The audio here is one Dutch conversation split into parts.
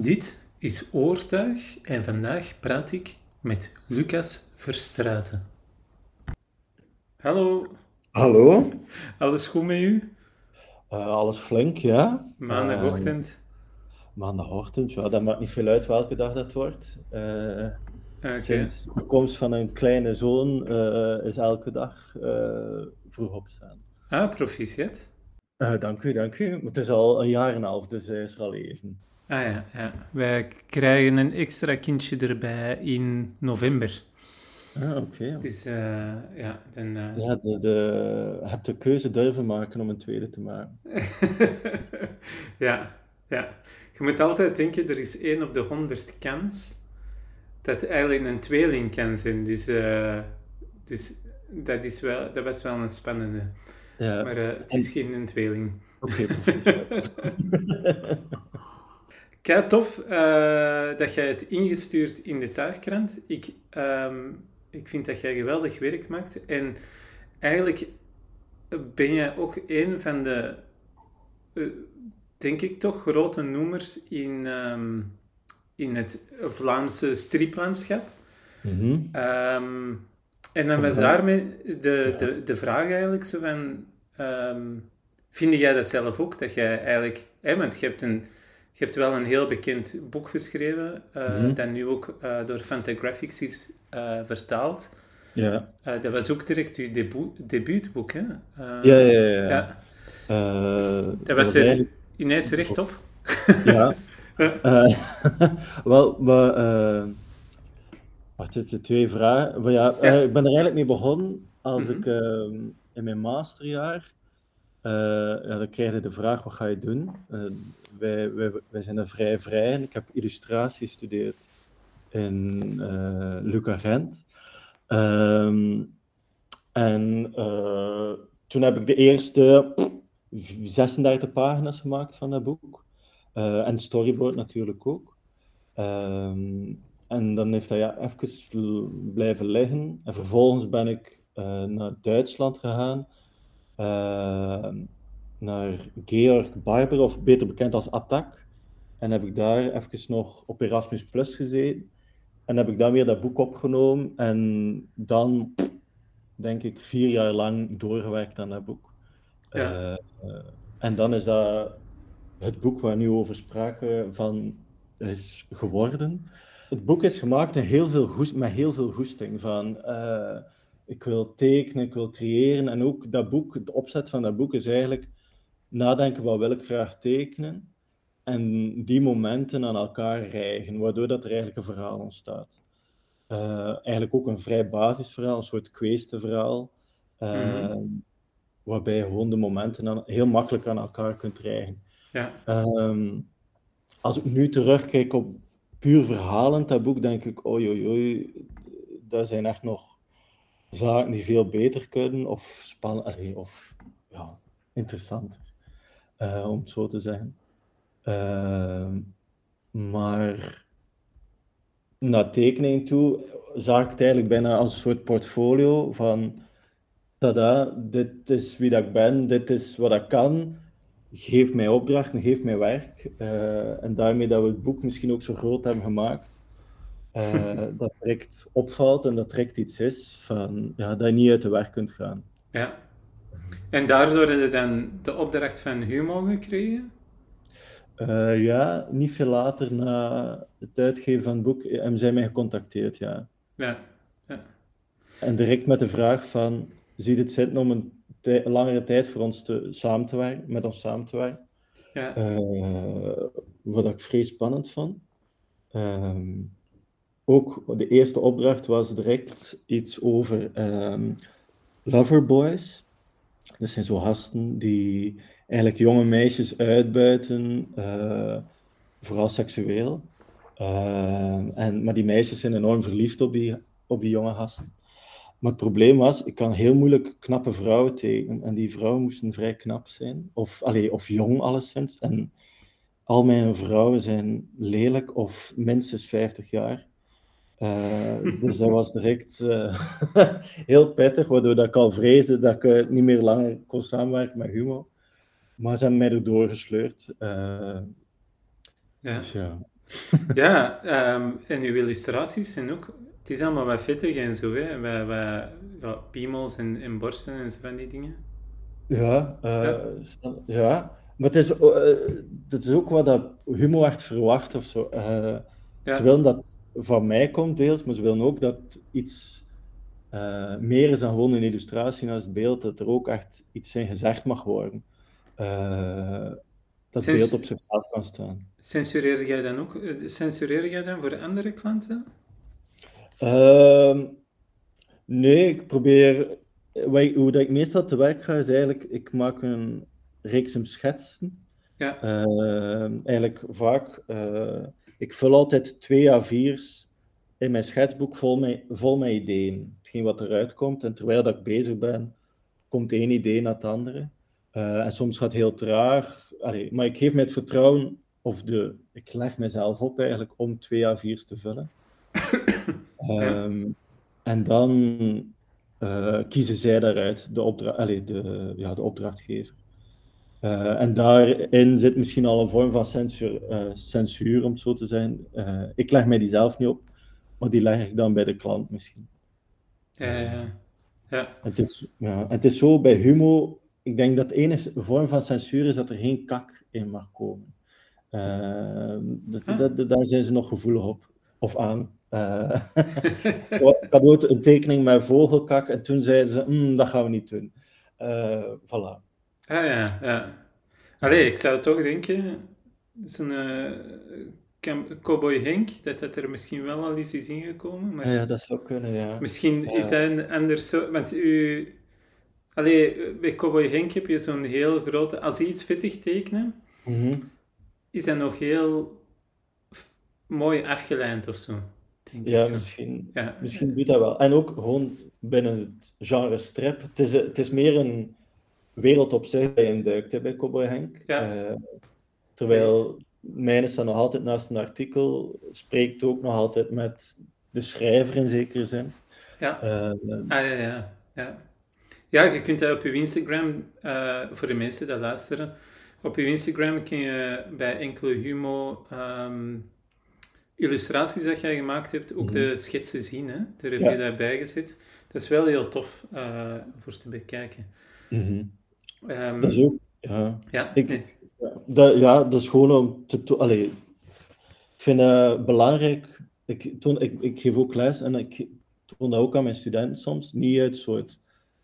Dit is Oortuig en vandaag praat ik met Lucas Verstraeten. Hallo, Hallo, alles goed met u? Eh, alles flink, ja? Maandagochtend. Maandagochtend, ja, dat maakt niet veel uit welke dag dat wordt. Eh, Oké. Sinds de komst van een kleine zoon eh, is elke dag eh, vroeg opstaan. Ah, proficiat. Eh, dank u, dank u. Het is al een jaar en een half, dus hij is er al even. Ah ja, ja, wij krijgen een extra kindje erbij in november. Ah, oké. Dus eh, ja, dan... eh, Ja, de, de, je hebt de keuze durven maken om een tweede te maken. ja, ja. Je moet altijd denken, er is 1 op de 100 kans dat eigenlijk een tweeling kan zijn. Dus, eh, dus dat, is wel, dat was wel een spannende. Ja, Maar eh, het is geen een tweeling. oké, proficiat. Kei tof eh, dat jij het ingestuurd in de tuigkrant. Ik, ehm, ik vind dat jij geweldig werk maakt. En eigenlijk ben jij ook een van de, eh, denk ik toch, grote noemers in, ehm, in het Vlaamse striplandschap. Mhm. Ehm, en dan was daarmee de, de, de vraag eigenlijk zo van... vind jij dat zelf ook? Dat jij eigenlijk... Hè, want je hebt, een, je hebt wel een heel bekend boek geschreven, Mhm. dat nu ook eh, door Fantagraphics is eh, vertaald. Ja. Dat was ook direct je debu debuutboek, hè? Ja, ja, ja. ja. Eh, Dat was er eigenlijk- ineens rechtop. Ja. Wel, maar... wacht, het zijn twee vragen. Maar ja, Ja. ik ben er eigenlijk mee begonnen als Mhm. ik ehm, in mijn masterjaar... ja, dan krijg je de vraag, wat ga je doen? Wij, wij, wij zijn er vrij vrij en ik heb illustratie gestudeerd in eh Luca Gent. Ehm, en eh, toen heb ik de eerste 36 pagina's gemaakt van dat boek. Eh, en storyboard natuurlijk ook. Ehm, en dan heeft hij ja, even blijven liggen. En vervolgens ben ik naar Duitsland gegaan. Naar Georg Barber, of beter bekend als Attack. En heb ik daar even nog op Erasmus Plus gezeten. En heb ik dan weer dat boek opgenomen. En dan, denk ik, vier jaar lang doorgewerkt aan dat boek. Ja. Eh, en dan is dat het boek waar we nu over spraken van is geworden. Het boek is gemaakt in heel veel goest, met heel veel goesting. Van, eh, ik wil tekenen, ik wil creëren. En ook dat boek, de opzet van dat boek is eigenlijk nadenken, wat wil ik graag tekenen? En die momenten aan elkaar rijgen, waardoor dat er eigenlijk een verhaal ontstaat. Eh, eigenlijk ook een vrij basisverhaal, een soort kweestenverhaal. eh, Mhm. Waarbij je gewoon de momenten aan- heel makkelijk aan elkaar kunt rijgen. Ja. Ehm, als ik nu terugkijk op puur verhalend dat boek, denk ik, oei oei oei, daar zijn echt nog zaken die veel beter kunnen of spannender of ja, interessanter, eh, om het zo te zeggen. Ehm, maar naar tekening toe zag ik het eigenlijk bijna als een soort portfolio van tada, dit is wie dat ik ben, dit is wat ik kan, geef mij opdrachten, geef mij werk. Eh, en daarmee dat we het boek misschien ook zo groot hebben gemaakt, eh, dat direct opvalt en dat direct iets is van, ja, dat je niet uit de weg kunt gaan. Ja. En daardoor heb je dan de opdracht van Humo gekregen? Eh, ja, niet veel later na het uitgeven van het boek hebben zij mij gecontacteerd, ja. Ja. ja. En direct met de vraag van, zie je het zitten om een, tij- langere tijd voor ons te, samen te werken, met ons samen te werken? Ja. Eh, wat ik vrij spannend vond. Ehm, ook de eerste opdracht was direct iets over ehm loverboys. Dat zijn zo gasten die eigenlijk jonge meisjes uitbuiten, eh, vooral seksueel. Ehm, en, maar die meisjes zijn enorm verliefd op die, op die jonge gasten. Maar het probleem was, ik kan heel moeilijk knappe vrouwen tekenen. En die vrouwen moesten vrij knap zijn. Of, allee, of jong alleszins. En al mijn vrouwen zijn lelijk of minstens 50 jaar. Eh, dus dat was direct eh, heel pittig, waardoor dat ik al vreesde dat ik eh, niet meer langer kon samenwerken met Humo. Maar ze hebben mij erdoor gesleurd. Ja. dus ja. ja, ehm, en uw illustraties zijn ook... Het is allemaal wat vettig en zo, hè. Wat, wat, ja, piemels en, en borsten en zo van die dingen. Ja, Ja. ja. Maar het is, eh, het is ook wat dat humor echt verwacht of zo. Ja. Ze willen dat van mij komt deels, maar ze willen ook dat iets eh, meer is dan gewoon een illustratie naast het beeld, dat er ook echt iets in gezegd mag worden. Eh, dat beeld op zichzelf kan staan. Censureer jij dan ook? eh, Censureer jij dan voor andere klanten? Ehm, nee, ik probeer. ik- hoe dat ik meestal te werk ga, is eigenlijk: ik maak een reeks schetsen. Ja. Ehm, eigenlijk vaak. Ik vul altijd twee A4's in mijn schetsboek vol met, vol met ideeën. Hetgeen wat eruit komt. En terwijl dat ik bezig ben, komt één idee na het andere. Eh, en soms gaat het heel traag. Allee, maar ik geef mij het vertrouwen, of de, ik leg mezelf op eigenlijk om twee A4's te vullen. Ehm, en dan eh, kiezen zij daaruit, de, opdra allee, de, ja, de opdrachtgever. Eh, en daarin zit misschien al een vorm van censuur, eh, censuur om zo te zijn. Eh, ik leg mij die zelf niet op, maar die leg ik dan bij de klant misschien. Ja, ja. ja. Het is, ja, het is zo bij Humo, ik denk dat de enige vorm van censuur is dat er geen kak in mag komen. Dat, Ah. dat- dat- daar zijn ze nog gevoelig op, of aan. Ik had ooit een tekening met vogelkak en toen zeiden ze, "Mm, dat gaan we niet doen. Voilà. Ah ja, ja. Allee, ik zou toch denken, zo'n eh, Cowboy Henk, dat dat er misschien wel al eens is ingekomen, maar Ja, dat zou kunnen, ja. misschien is hij een ander soort... Want u... Allee, bij Cowboy Henk heb je zo'n heel grote... Als ze iets vettig tekenen, Mhm. is dat nog heel mooi afgelijnd of zo. Denk ik Ja, zo. misschien, Ja. misschien doet dat wel. En ook gewoon binnen het genre strip. Het is, het is meer een wereld op zich je induikt hè, bij Cowboy Henk. Ja. Eh, terwijl mijne staat nog altijd naast een artikel, spreekt ook nog altijd met de schrijver in zekere zin. Ja. Eh, Ah, ja, ja. Ja, ja je kunt dat op je Instagram, eh, voor de mensen die luisteren, op je Instagram kun je bij enkele Humo ehm, illustraties dat jij gemaakt hebt, ook Mhm. de schetsen zien. Hè? Daar heb Ja. je dat bijgezet. Dat is wel heel tof voor te bekijken. mhm. Ehm, Dat is ook, ja. ja, Ik, nee. ja, dat, ja, dat is gewoon om te... to- Allee, ik vind het belangrijk... Ik, toon, ik, ik geef ook les en ik toon dat ook aan mijn studenten soms. Niet uit een soort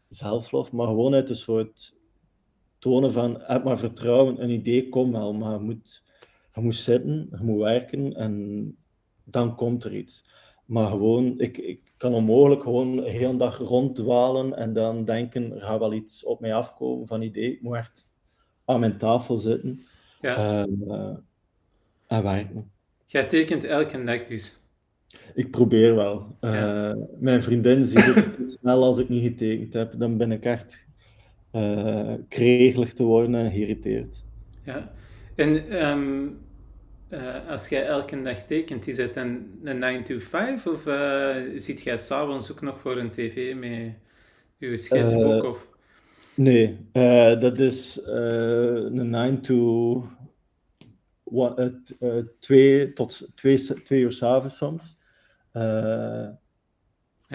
zelflof, maar gewoon uit een soort tonen van heb maar vertrouwen, een idee komt wel, maar je moet, je moet zitten, je moet werken en dan komt er iets. Maar gewoon, ik, ik kan onmogelijk gewoon een hele dag ronddwalen en dan denken, er gaat wel iets op mij afkomen van idee. Ik moet echt aan mijn tafel zitten ja. eh, en werken. Jij tekent elke dag dus. Ik probeer wel. Eh, Ja. Mijn vriendin ziet het snel als ik niet getekend heb. Dan ben ik echt eh kregelig te worden en geïrriteerd. Ja. En ehm, eh, als jij elke dag tekent, is het een 9 to 5 of eh zit jij s'avonds ook nog voor een tv met je schetsboek? Eh, of... Nee, dat is een 9 to 2 tot 2 uur s'avonds soms. Ja.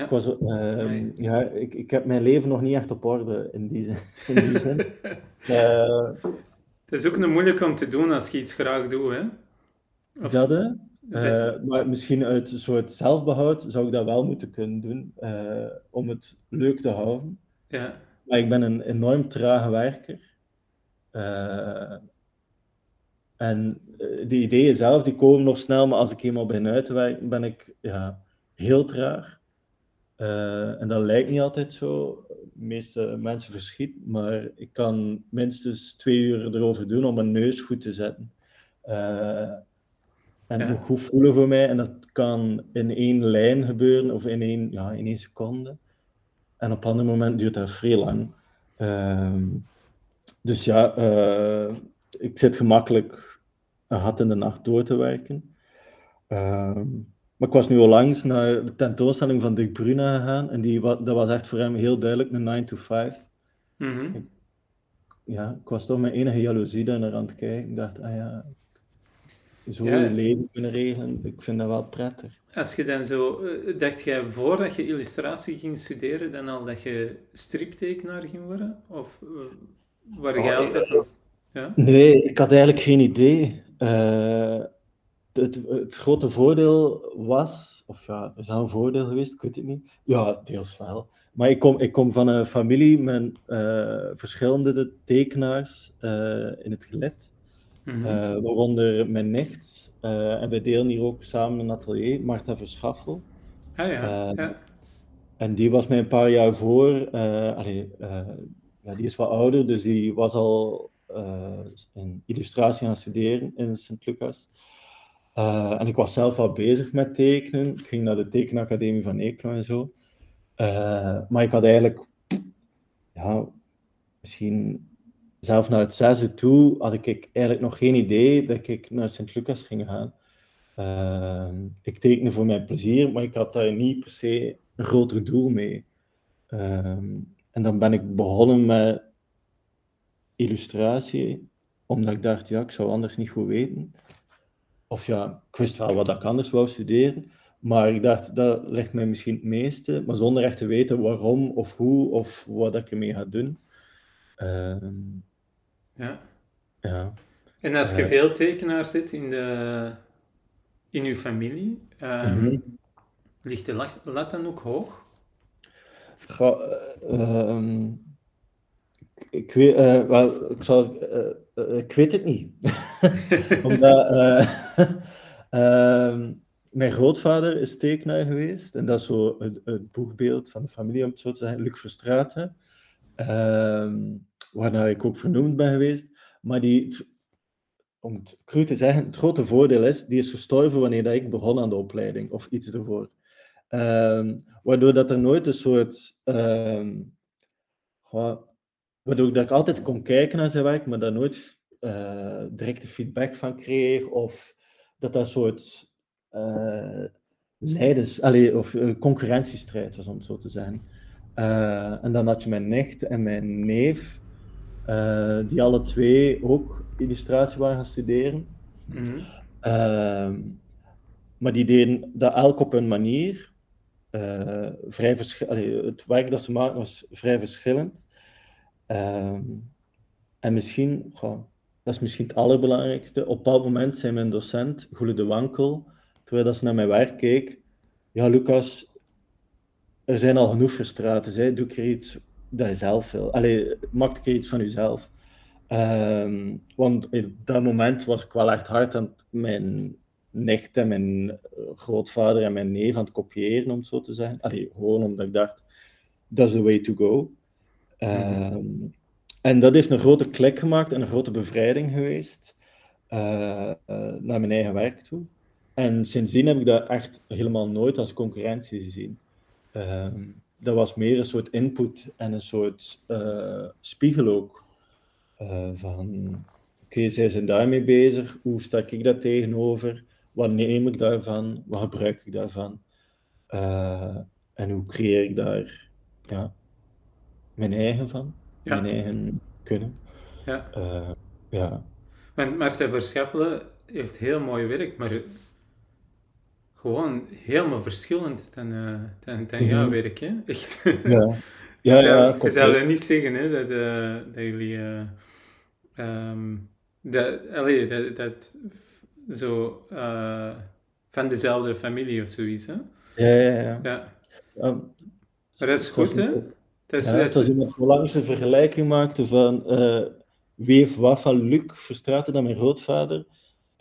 ik, was, Nee. ja, ik, ik heb mijn leven nog niet echt op orde in die, zin- in die zin. Eh, Het is ook een moeilijk om te doen als je iets graag doet, hè? Of- dat, hè? dat- Eh, maar misschien uit een soort zelfbehoud zou ik dat wel moeten kunnen doen, eh, om het leuk te houden. ja. Maar ik ben een enorm trage werker. Eh, en die ideeën zelf, die komen nog snel, maar als ik eenmaal begin uit te werken, ben ik ja, heel traag. En dat lijkt niet altijd zo. De meeste mensen verschiet, maar ik kan minstens twee uur erover doen om mijn neus goed te zetten. En Ja. ook goed voelen voor mij. En dat kan in één lijn gebeuren of in één, ja, in één seconde. En op een ander moment duurt dat vrij lang. Ehm, dus ja, eh, ik zit gemakkelijk een gat in de nacht door te werken. Ehm, maar ik was nu al langs naar de tentoonstelling van Dick Bruna gegaan. En die, dat was echt voor hem heel duidelijk een 9 to 5. Mhm. Ja, ik was toch met enige jaloezie daar naar aan het kijken. Ik dacht, ah ja, zo Ja. je leven kunnen regelen. Ik vind dat wel prettig. Als je dan zo, eh, dacht jij voordat je illustratie ging studeren, dan al dat je striptekenaar ging worden? Of eh, waar jij Oh, altijd eh, al... Ja? Nee, ik had eigenlijk geen idee. Eh, het, het grote voordeel was, of ja, is dat een voordeel geweest? Ik weet het niet. Ja, deels wel. Maar ik kom, ik kom van een familie met eh, verschillende tekenaars eh, in het gelet. Mhm. Eh, waaronder mijn nicht. eh, en wij delen hier ook samen een atelier, Marta Verschaffel. ah ja, eh, ja. En die was mij een paar jaar voor. allee, ja, die is wat ouder, dus die was al in illustratie gaan studeren in Sint-Lucas. En ik was zelf al bezig met tekenen. Ik ging naar de tekenacademie van Eeklo en zo. Maar ik had eigenlijk, ja, misschien zelf naar het zesde toe, had ik eigenlijk nog geen idee dat ik naar Sint-Lucas ging gaan. Eh, ik tekende voor mijn plezier, maar ik had daar niet per se een groter doel mee. Ehm, en dan ben ik begonnen met illustratie, omdat ik dacht, ja, ik zou anders niet goed weten. Of ja, ik wist wel wat ik anders wou studeren, maar ik dacht, dat ligt mij misschien het meeste, maar zonder echt te weten waarom of hoe of wat ik ermee ga doen. Ehm, ja. ja. En als je Eh. veel tekenaars zit in, de, in je familie, ehm, Mhm. ligt de lat, dan ook hoog? Ga, eh, ehm, ik, weet, eh, wel, ik, zal, eh, ik weet het niet. Omdat eh, ehm, mijn grootvader is tekenaar geweest. En dat is zo het, het boegbeeld van de familie, om het zo te zeggen, Luc Verstraeten. Waarnaar ik ook vernoemd ben geweest. Maar die, om het cru te zeggen, het grote voordeel is, die is gestorven wanneer dat ik begon aan de opleiding, of iets ervoor. Ehm, waardoor dat er nooit een soort... goh, waardoor dat ik altijd kon kijken naar zijn werk, maar daar nooit eh, directe feedback van kreeg, of dat dat een soort eh leiders, allee, of eh, concurrentiestrijd was, om het zo te zeggen. En dan had je mijn nicht en mijn neef, eh, die alle twee ook illustratie waren gaan studeren. Mhm. Ehm, maar die deden dat elk op hun manier. Eh, vrij allee, het werk dat ze maakten was vrij verschillend. Ehm, en misschien, goh, dat is misschien het allerbelangrijkste. Op een bepaald moment zei mijn docent, Goele de Wankel, terwijl dat ze naar mijn werk keek, ja, Lucas, er zijn al genoeg frustraties. Hè. Doe een keer iets dat je zelf wil. Allee, maak keer iets van jezelf. Ehm, want op dat moment was ik wel echt hard aan mijn nicht en mijn eh, grootvader en mijn neef aan het kopiëren, om het zo te zeggen. Allee, gewoon omdat ik dacht, dat is the way to go. Ehm, En dat heeft een grote klik gemaakt en een grote bevrijding geweest eh, eh, naar mijn eigen werk toe. En sindsdien heb ik dat echt helemaal nooit als concurrentie gezien. Ehm, dat was meer een soort input en een soort eh, spiegel ook. Eh, van, oké, zij zijn daarmee bezig, hoe sta ik daar tegenover? Wat neem ik daarvan? Wat gebruik ik daarvan? Eh, en hoe creëer ik daar ja, mijn eigen van? Ja. Mijn eigen kunnen? Ja. Ja. Want Martijn Verschaffelen heeft heel mooi werk, maar gewoon helemaal verschillend dan, eh dan, dan jouw werk. Hè? Echt. Ja, ja, je ja, zou, je compleet. zou dat niet zeggen, hè, dat, eh, dat jullie... eh, ehm, dat, allee, dat, dat zo eh, van dezelfde familie of zoiets. Hè? Ja, ja, ja. Ja. Ja, Maar dat is goed, hè? Dat is, Ja, dat het is- was iemand die langs een vergelijking maakte van wie heeft wat van Luc Verstraeten dan mijn grootvader.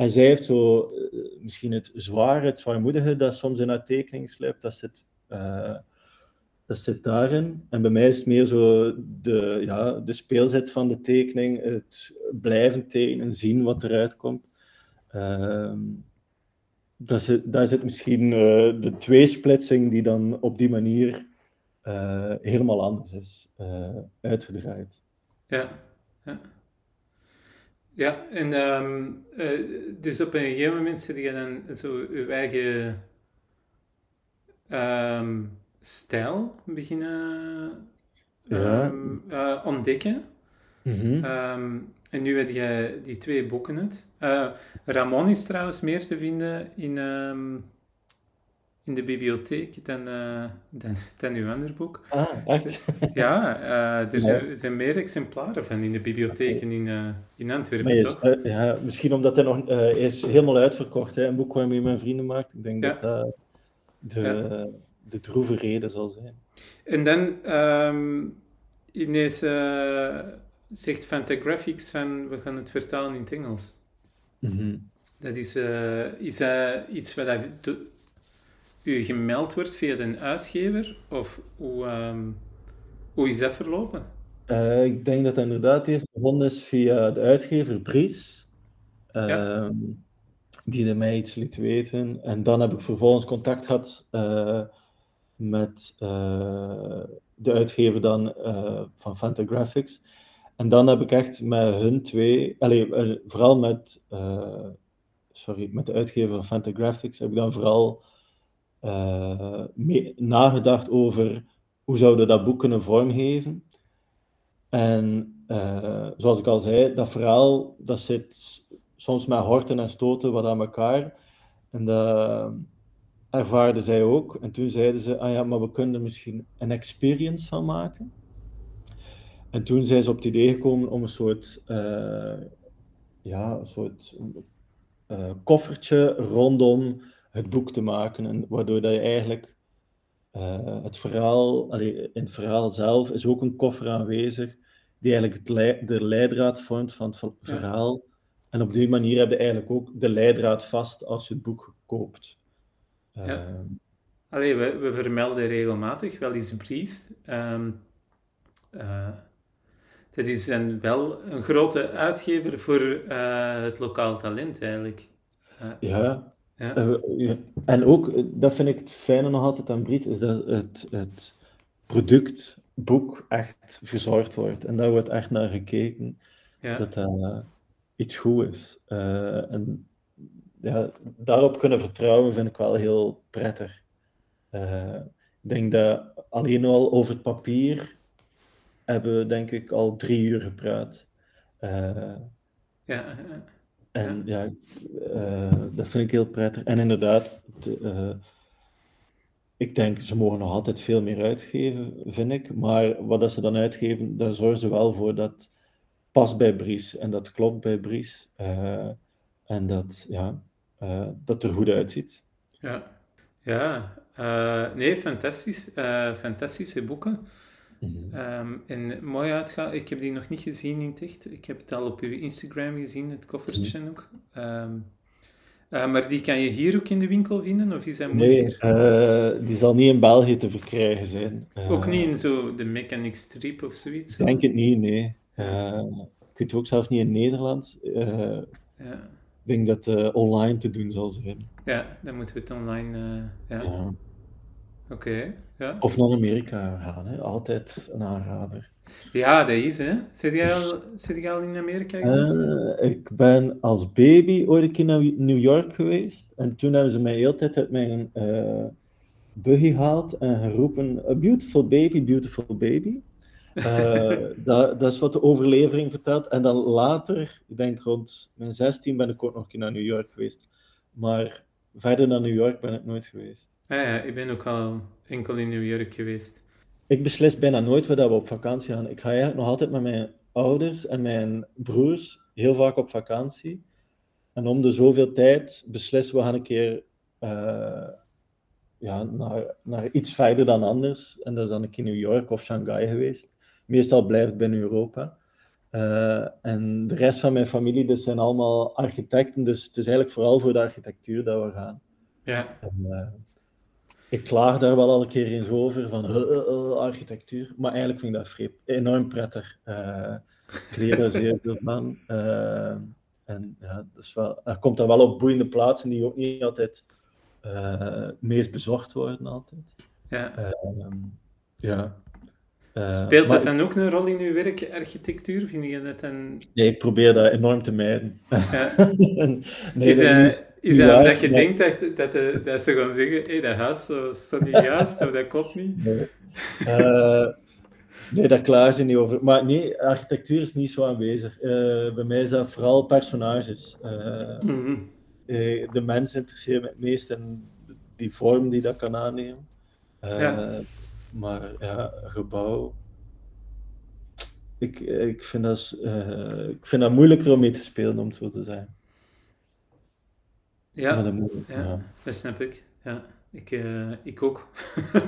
En zij heeft zo eh, misschien het zware, het zwaarmoedige dat soms in haar tekening sluipt, dat zit, eh, dat zit daarin. En bij mij is het meer zo de, ja, de speelzet van de tekening, het blijven tekenen, zien wat eruit komt. Ehm, dat zit, daar zit misschien eh, de tweesplitsing die dan op die manier helemaal anders is uitgedraaid. Ja, ja. Ja, en eh, dus op een gegeven moment zit je dan zo je eigen ehm, stijl beginnen Ja. eh, ontdekken. Mhm. En nu heb je die twee boeken uit. Uh, Ramon is trouwens meer te vinden in, in de bibliotheek dan, uh, dan, dan uw ander boek. Ah, echt? Ja, uh, er zijn, zijn, meer exemplaren van in de bibliotheken in, in Antwerpen, is, toch? ja, misschien omdat hij nog is helemaal uitverkocht. Hè? Een boek waarmee mijn vrienden maakt. Ik denk dat dat de, ja. de droeve reden zal zijn. En dan um, in deze zegt Fantagraphics van we gaan het vertalen in het Engels. Mm Dat is, is iets wat u gemeld wordt via de uitgever? Of hoe, um, hoe is dat verlopen? Uh, ik denk dat het inderdaad eerst begonnen is via de uitgever Bries. Uh, ja. Ehm, die mij iets liet weten. En dan heb ik vervolgens contact gehad uh, met de uitgever dan, van Fantagraphics. En dan heb ik echt met hun twee, allez, vooral met, sorry, met de uitgever van Fantagraphics, heb ik dan vooral mee, nagedacht over hoe zouden dat boek kunnen vormgeven. En uh, zoals ik al zei, dat verhaal dat zit soms met horten en stoten wat aan elkaar. En dat ervaarden zij ook. En toen zeiden ze, ah ja, maar we kunnen er misschien een experience van maken. En toen zijn ze op het idee gekomen om een soort, uh, ja, een soort koffertje rondom het boek te maken. En waardoor dat je eigenlijk uh, het verhaal, allee, in het verhaal zelf is ook een koffer aanwezig, die eigenlijk de leidraad vormt van het verhaal. Ja. En op die manier heb je eigenlijk ook de leidraad vast als je het boek koopt. Ja. Allee, we, we vermelden regelmatig wel eens Bries. Um, dat is een, wel een grote uitgever voor uh, het lokaal talent eigenlijk. Ja. Ja. Uh, en ook, dat vind ik het fijne nog altijd aan Brit, is dat het, het product, boek, echt verzorgd wordt. En daar wordt echt naar gekeken ja. dat dat iets goed is. en ja, daarop kunnen vertrouwen vind ik wel heel prettig. ik denk dat alleen al over het papier hebben we denk ik al drie uur gepraat. Uh, ja. En ja, uh, dat vind ik heel prettig. En inderdaad, uh, ik denk ze mogen nog altijd veel meer uitgeven, vind ik. Maar wat dat ze dan uitgeven, daar zorgen ze wel voor dat past bij Bries en dat klopt bij Bries. en dat, ja, dat er goed uitziet. Ja, ja. nee, fantastisch. fantastische boeken. Mm -hmm. en mooi uitgaan. Ik heb die nog niet gezien in het echt. Ik heb het al op uw Instagram gezien, het koffertje mm -hmm. ook. Um, uh, maar die kan je hier ook in de winkel vinden, of is dat moeilijker? Nee, uh, die zal niet in België te verkrijgen zijn. ook niet in zo de Mechanic Strip of zoiets? Ik denk het niet, nee. ik weet ook zelf niet in Nederland. ja. Ik denk dat het online te doen zal zijn. Ja, dan moeten we het online... ja. ja. Oké, ja. Of naar Amerika gaan, hè. altijd een aanrader. Ja, dat is, hè. Zit jij al, zit jij al in Amerika geweest? Uh, ik ben als baby ooit een keer naar New York geweest. En toen hebben ze mij heel tijd uit mijn uh, buggy gehaald en geroepen, a beautiful baby, beautiful baby. Uh, dat, dat, is wat de overlevering vertelt. En dan later, ik denk rond mijn 16, ben ik ook nog een keer naar New York geweest. Maar verder naar New York ben ik nooit geweest. Ja, ja, ik ben ook al enkel in New York geweest. Ik beslis bijna nooit waar we op vakantie gaan. Ik ga eigenlijk nog altijd met mijn ouders en mijn broers heel vaak op vakantie. En om de zoveel tijd beslissen we gaan een keer uh, ja, naar, naar iets verder dan anders. En dat is dan een keer New York of Shanghai geweest. Meestal blijft het binnen Europa. Uh, en de rest van mijn familie dus zijn allemaal architecten, dus het is eigenlijk vooral voor de architectuur dat we gaan. Ja. En, uh, ik klaag daar wel al een keer eens over, van uh, uh, architectuur. Maar eigenlijk vind ik dat enorm prettig. Uh, ik leer er zeer veel van. en ja, dus wel, er komt dan wel op boeiende plaatsen die ook niet altijd het meest bezocht worden. Altijd. Ja. Ehm, ja. Speelt dat dan ook een rol in uw werk, architectuur? Vind je dat dan... Nee, ik probeer dat enorm te mijden. Ja. nee, is, dat, is dat omdat je denkt dat, dat, de, dat, ze gaan zeggen, hé, hey, dat huis staat niet juist, of dat klopt niet? Nee. Uh, Nee, daar klaar ze niet over. Maar nee, architectuur is niet zo aanwezig. Eh, bij mij is dat vooral personages. Uh, de mens interesseert me het meest en die vorm die dat kan aannemen. Ja. Maar ja, gebouw. Ik, ik, vind dat, ik vind dat moeilijker om mee te spelen, om het zo te zijn. Ja, dat, ja, dat snap ik. Ja, ik, ik ook.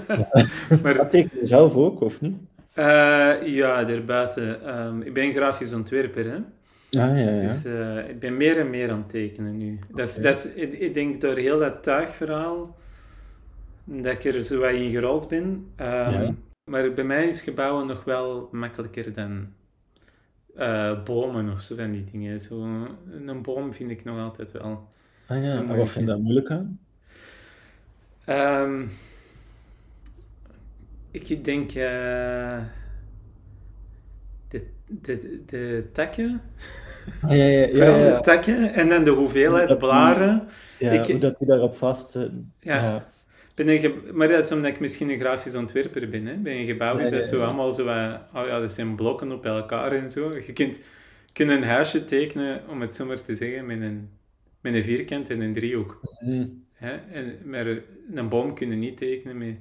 maar, dat teken je zelf ook, of niet? Uh, ja, daarbuiten. Um, ik ben grafisch ontwerper, hè. Ah, ja, ja. Dus ik ben meer en meer aan het tekenen nu. Dat is, dat is, ik, ik, denk door heel dat tuigverhaal dat ik er zo wat in gerold ben. Um, ja. Maar bij mij is gebouwen nog wel makkelijker dan uh, bomen of zo van die dingen. Zo, een boom vind ik nog altijd wel. Ah ja, en wat vind je daar moeilijk aan? Um, ik denk uh, de, de, de takken. Ah, ja, ja, ja, ja, de takken en dan de hoeveelheid blaren. Ja, ik, hoe dat die daarop vast Ja. Ben maar dat is omdat ik misschien een grafisch ontwerper ben. Hè. Bij een gebouw is dat zo allemaal zo... oh ja, dat zijn blokken op elkaar en zo. Je kunt, kunt een huisje tekenen, om het zo maar te zeggen, met een, met een vierkant en een driehoek. Mm. Hè? En, maar een boom kun je niet tekenen met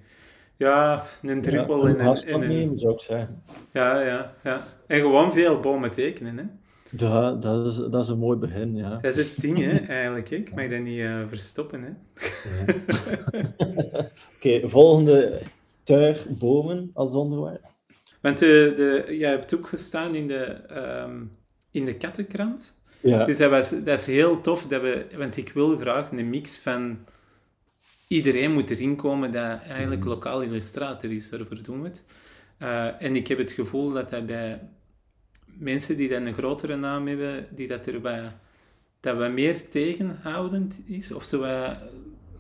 ja, een druppel ja, en, en, en een... zou ik zeggen. Ja, ja, ja. En gewoon veel bomen tekenen, hè. Ja, dat is, dat is een mooi begin, ja. Dat is het ding, hè, eigenlijk. Ik mag dat niet uh, verstoppen, hè. Ja. Oké, volgende tuig, bomen als onderwerp. Want de, de, jij hebt ook gestaan in de, um, in de kattenkrant. Ja. Dus dat, was, dat is heel tof, dat we, want ik wil graag een mix van iedereen moet erin komen dat eigenlijk mhm. lokaal illustrator is, daarvoor doen we het. Uh, en ik heb het gevoel dat dat bij mensen die dan een grotere naam hebben, die dat er wat, dat wat meer tegenhoudend is, of zo wat,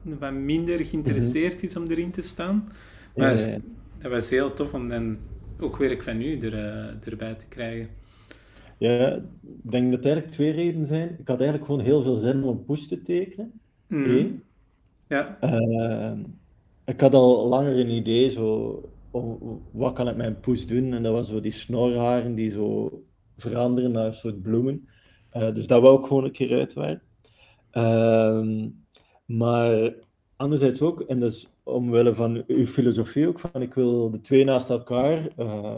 wat minder geïnteresseerd mhm. is om erin te staan. Maar ja, ja. dat was heel tof om dan ook werk van u er, uh, erbij te krijgen. Ja, ik denk dat er eigenlijk twee redenen zijn. Ik had eigenlijk gewoon heel veel zin om poes te tekenen. Mm. Eén. Ja. Uh, ik had al langer een idee, zo, wat kan ik mijn poes doen? En dat was zo die snorharen die zo veranderen naar een soort bloemen. Uh, dus dat wou ik gewoon een keer uitwerken. Uh, maar anderzijds ook, en dus omwille van uw filosofie ook, van ik wil de twee naast elkaar, uh,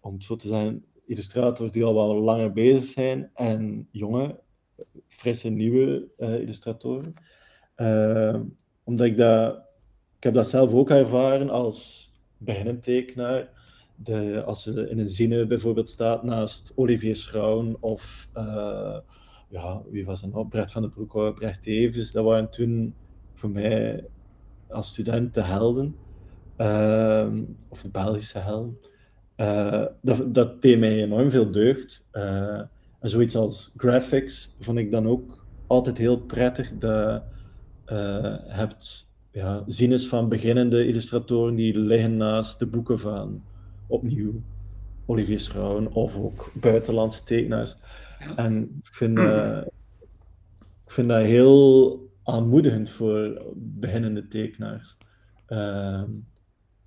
om het zo te zijn, illustrators die al wel langer bezig zijn en jonge, frisse, nieuwe uh, illustratoren. Uh, omdat ik dat, ik heb dat zelf ook ervaren als tekenaar. De, als ze in een zine bijvoorbeeld staat naast Olivier Schraun of uh, ja, wie was het nou? Brett van den Broek Brecht Evens. Dat waren toen voor mij als student de helden. Uh, of de Belgische helden. Uh, dat, dat deed mij enorm veel deugd. Uh, en zoiets als graphics vond ik dan ook altijd heel prettig. De, uh, hebt ja, zines van beginnende illustratoren die liggen naast de boeken van opnieuw Olivier Schrouwen of ook buitenlandse tekenaars. En ik vind, uh, ik vind dat heel aanmoedigend voor beginnende tekenaars. Uh,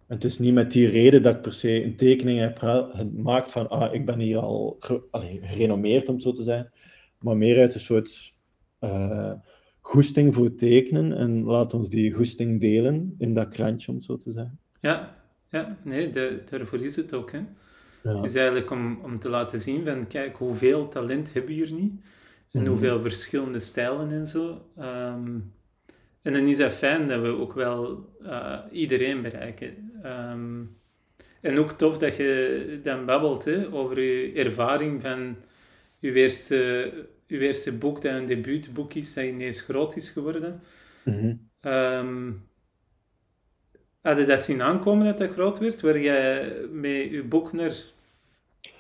het is niet met die reden dat ik per se een tekening heb gemaakt van ah, ik ben hier al gerenommeerd, om het zo te zijn, maar meer uit een soort uh, goesting voor tekenen en laat ons die goesting delen in dat krantje, om zo te zeggen. Ja, ja nee, de, daarvoor is het ook. Hè. Ja. Het is eigenlijk om, om te laten zien van, kijk, hoeveel talent hebben we hier niet? En mhm. hoeveel verschillende stijlen en zo. Um, en dan is het fijn dat we ook wel uh, iedereen bereiken. Um, en ook tof dat je dan babbelt hè, over je ervaring van je eerste uw eerste boek dat een debuutboek is, dat ineens groot is geworden. Mm -hmm. um, had je dat zien aankomen dat dat groot werd? Waar jij met je boek naar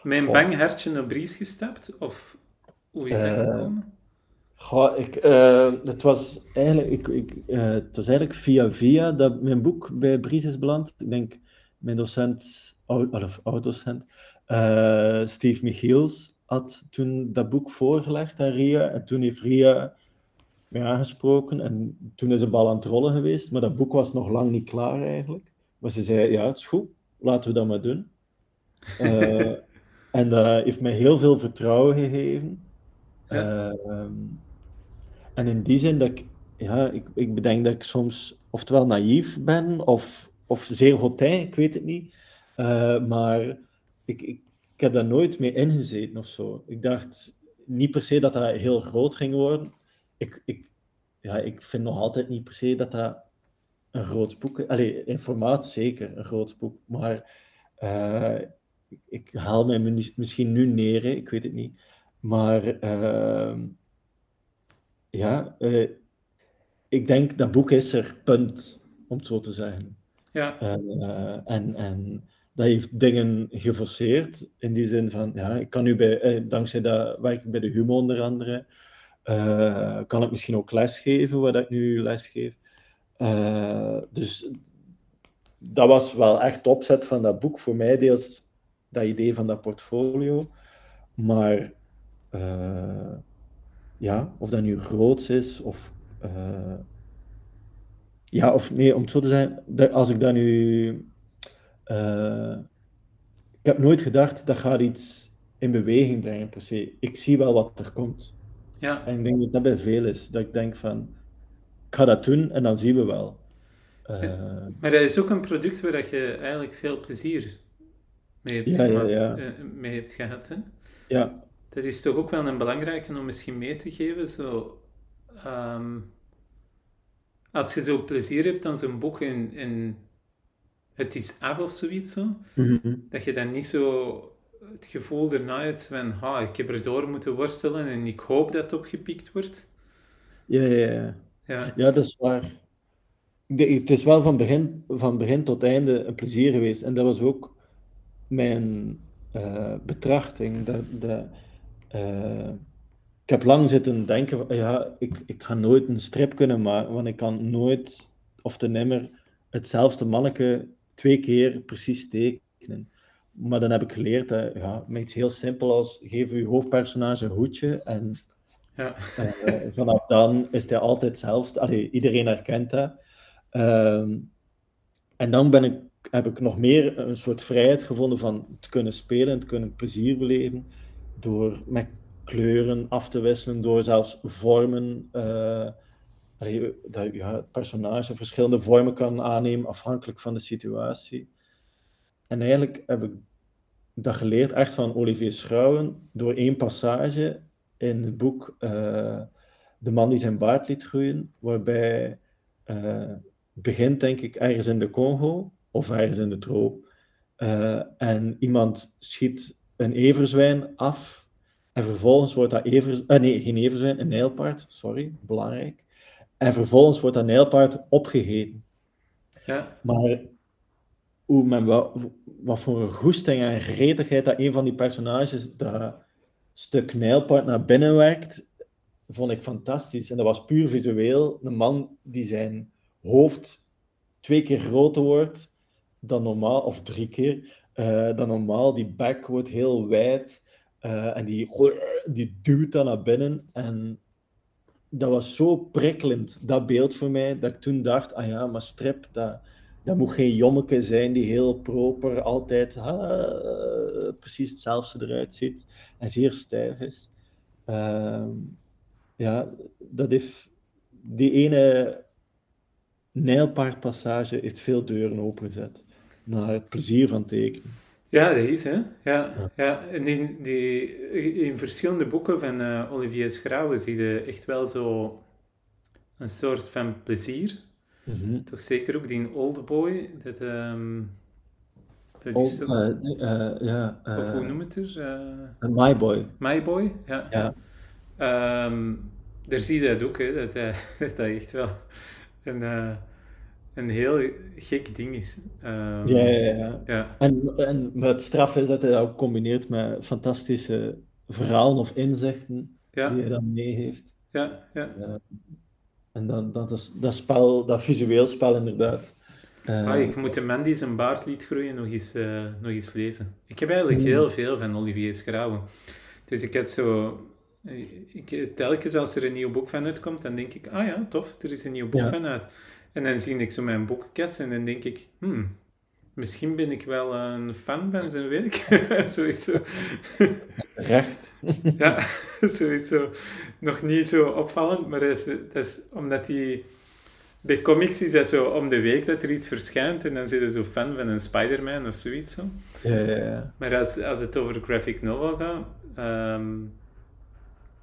mijn bang hartje op Bries gestapt? Of hoe is dat uh, gekomen? Goh, ik, uh, het, was eigenlijk, ik, ik, uh, het was eigenlijk via via dat mijn boek bij Bries is beland. Ik denk, mijn docent, of oud-docent, Steve Michiels, had toen dat boek voorgelegd aan Ria. En toen heeft Ria mij aangesproken. En toen is de bal aan het rollen geweest. Maar dat boek was nog lang niet klaar eigenlijk. Maar ze zei, ja, het is goed. Laten we dat maar doen. Uh, en dat heeft mij heel veel vertrouwen gegeven. Ja. Uh, en in die zin dat ik, ja, ik, ik bedenk dat ik soms oftewel naïef ben of, of zeer hotijn, ik weet het niet. Uh, maar ik heb daar nooit mee ingezeten of zo. Ik dacht niet per se dat dat heel groot ging worden. Ik, ik, ja, ik vind nog altijd niet per se dat dat een groot boek is. Allee, in formaat zeker een groot boek. Maar uh, ik haal mij misschien nu neer, ik weet het niet. Maar uh, ja, uh, ik denk dat boek is er, punt, om het zo te zeggen. Ja. en, en dat heeft dingen geforceerd, in die zin van, ja, ik kan nu bij, eh, dankzij dat werk ik bij de HUMO onder andere, uh, kan ik misschien ook lesgeven, waar ik nu lesgeef. Uh, dus dat was wel echt opzet van dat boek, voor mij deels dat idee van dat portfolio. Maar ja, of dat nu groots is, of ja, of nee, om het zo te zeggen, als ik dat nu uh, ik heb nooit gedacht dat gaat iets in beweging brengen per se. Ik zie wel wat er komt. Ja. En ik denk dat dat bij veel is. Dat ik denk van, ik ga dat doen en dan zien we wel. Uh, maar dat is ook een product waar dat je eigenlijk veel plezier mee hebt, ja, ja, ja. Uh, mee hebt gehad. Hè? Ja. Dat is toch ook wel een belangrijke om misschien mee te geven. Zo, um, als je zo plezier hebt aan zo'n boek en, en het is af of zoiets zo, mm -hmm. dat je dan niet zo het gevoel erna hebt van, ha, ik heb erdoor moeten worstelen en ik hoop dat het opgepikt wordt. Ja, ja, ja. Ja, ja dat is waar. De, het is wel van begin, van begin tot einde een plezier geweest. En dat was ook mijn uh, betrachting. Dat, dat, uh, ik heb lang zitten denken, van, ja, ik, ik ga nooit een strip kunnen maken, want ik kan nooit, of te nimmer, hetzelfde manneke twee keer precies tekenen. Maar dan heb ik geleerd dat ja, met iets heel simpel als geef je hoofdpersonage een hoedje en ja. uh, vanaf dan is hij altijd hetzelfde. Allee, iedereen herkent dat. Uh, en dan ben ik, heb ik nog meer een soort vrijheid gevonden van te kunnen spelen en te kunnen plezier beleven door met kleuren af te wisselen, door zelfs vormen uh, dat ja, het personage verschillende vormen kan aannemen afhankelijk van de situatie. En eigenlijk heb ik dat geleerd echt van Olivier Schrouwen door één passage in het boek uh, De man die zijn baard liet groeien, waarbij uh, begint denk ik ergens in de Congo of ergens in de troop uh, en iemand schiet een everzwijn af en vervolgens wordt dat everzwijn, nee geen everzwijn, een nijlpaard, sorry, belangrijk, en vervolgens wordt dat nijlpaard opgegeten. Ja. Maar hoe men wat, voor een goesting en gretigheid dat een van die personages dat stuk nijlpaard naar binnen werkt, vond ik fantastisch. En dat was puur visueel. Een man die zijn hoofd twee keer groter wordt dan normaal, of drie keer uh, dan normaal. Die bek wordt heel wijd uh, en die, die duwt dan naar binnen. En dat was zo prikkelend, dat beeld voor mij, dat ik toen dacht, ah ja, maar strip, dat, dat moet geen jommeke zijn die heel proper altijd precies hetzelfde eruit ziet en zeer stijf is. Uh, ja, dat heeft die ene nijlpaardpassage heeft veel deuren opengezet naar het plezier van tekenen. Ja, dat is, hè. Ja, ja. En in, die, in verschillende boeken van uh, Olivier Schrouwen zie je echt wel zo een soort van plezier. Mm -hmm. Toch zeker ook die Oldboy, dat... Um, dat is zo... Uh, uh, ja, of hoe noem het er? My Boy. My Boy, ja. ja. Um, daar zie je dat ook, hè, dat, dat, dat echt wel een een heel gek ding is. Um, ja, ja, ja. ja. En, en het straf is dat hij dat ook combineert met fantastische verhalen of inzichten ja. die hij dan mee heeft. Ja, ja. Uh, en dan, dat, is, dat spel, dat visueel spel inderdaad. Uh, ah, ik moet de man die zijn baard liet groeien nog eens, uh, nog eens lezen. Ik heb eigenlijk mm. heel veel van Olivier Schrouwen. Dus ik heb zo... Ik, telkens als er een nieuw boek van uitkomt, dan denk ik, ah ja, tof, er is een nieuw boek Ja. van uit. En dan zie ik zo mijn boekenkast en dan denk ik, hmm, misschien ben ik wel een fan van zijn werk. sowieso. Recht. ja, sowieso. Nog niet zo opvallend, maar dat is, dat is omdat hij... Bij comics is dat zo om de week dat er iets verschijnt en dan zit je zo fan van een Spider-Man of zoiets. Zo. Ja, ja, ja. Maar als, als het over graphic novel gaat, ehm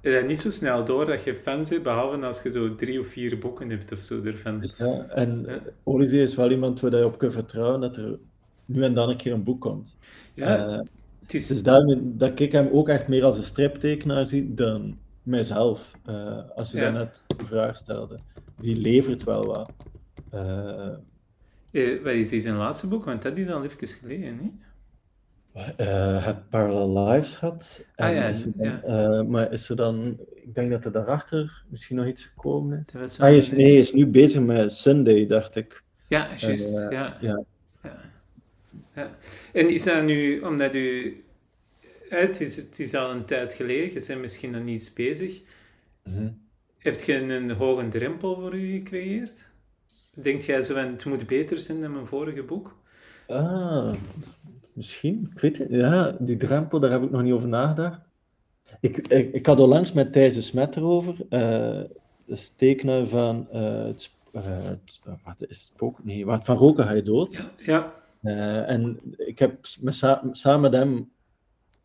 dat niet zo snel door dat je fans bent, behalve als je zo drie of vier boeken hebt of zo ervan. Ja, en Ja. Olivier is wel iemand waar je op kunt vertrouwen dat er nu en dan een keer een boek komt. Ja, Eh, het is... dus daarom dat ik hem ook echt meer als een striptekenaar zie dan mijzelf. eh, als je Ja. daarnet de vraag stelde. Die levert wel wat. Eh, eh, wat is die zijn laatste boek? Want dat is al even geleden, niet? Eh, het Parallel Lives gehad. Ah, En ja, is dan- ja. eh, maar is er dan, ik denk dat er daarachter misschien nog iets gekomen is. Is, een- nee, hij is nu bezig met Sunday, dacht ik. Ja, juist. Eh, ja. ja. Ja. En is dat nu, omdat u... Het is, het is al een tijd geleden, je bent misschien nog niets bezig. Mhm. Heb je een hoge drempel voor u gecreëerd? Denkt jij zo van, het moet beter zijn dan mijn vorige boek? Ah, misschien. Ik weet het. Ja, die drempel, daar heb ik nog niet over nagedacht. Ik, ik, ik had onlangs met Thijs de Smet erover. eh de tekenaar van eh, het, sp- eh, het, wat is het spook? Nee, wat van roken ga je dood. Ja. Ja. Eh, en ik heb met, sa- samen met hem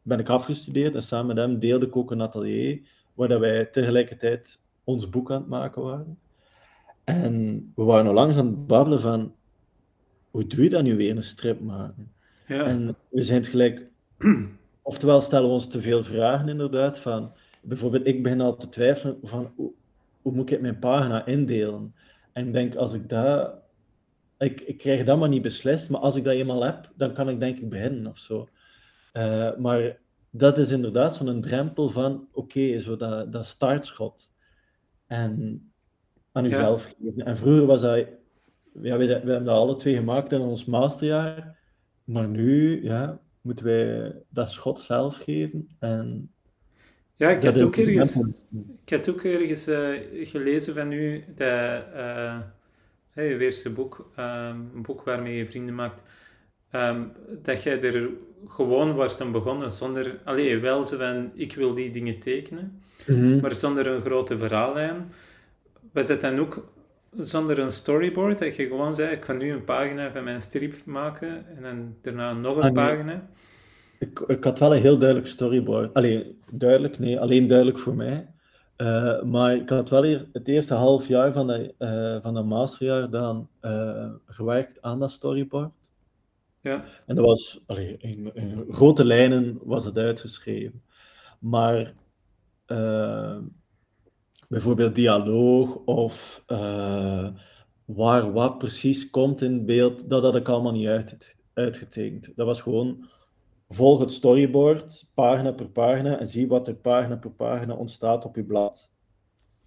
ben ik afgestudeerd en samen met hem deelde ik ook een atelier waar dat wij tegelijkertijd ons boek aan het maken waren. En we waren al langs aan het babbelen van hoe doe je dat nu weer, een strip maken? Ja. En we zijn het gelijk, oftewel stellen we ons te veel vragen inderdaad, van bijvoorbeeld ik begin al te twijfelen van hoe, hoe moet ik mijn pagina indelen? En ik denk, als ik dat, ik, ik krijg dat maar niet beslist, maar als ik dat eenmaal heb, dan kan ik denk ik beginnen of zo. Eh, maar dat is inderdaad zo'n drempel van, oké, zo dat, dat startschot. En aan Ja. jezelf geven. En vroeger was dat, ja, we, we hebben dat alle twee gemaakt in ons masterjaar, maar nu, ja, moeten wij dat schot zelf geven. En ja, ik dat had is ook ergens... Ik had ook ergens eh, gelezen van u dat eh hey, uw eerste boek, ehm, een boek waarmee je vrienden maakt, ehm, dat jij er gewoon wordt aan begonnen zonder, allee, wel zo van ik wil die dingen tekenen, Mhm. maar zonder een grote verhaallijn. Was het dan ook zonder een storyboard, dat je gewoon zei, ik ga nu een pagina van mijn strip maken en dan daarna nog een Ah, nee. pagina? Ik, ik had wel een heel duidelijk storyboard. Alleen, duidelijk, nee, alleen duidelijk voor mij. Eh, maar ik had wel eer- het eerste half jaar van dat, eh, van dat masterjaar dan eh, gewerkt aan dat storyboard. Ja, En dat was, allee, in, in grote lijnen was het uitgeschreven. Maar bijvoorbeeld dialoog of eh, waar wat precies komt in beeld, dat had ik allemaal niet uit, uitgetekend. Dat was gewoon volg het storyboard, pagina per pagina, en zie wat er pagina per pagina ontstaat op je blad.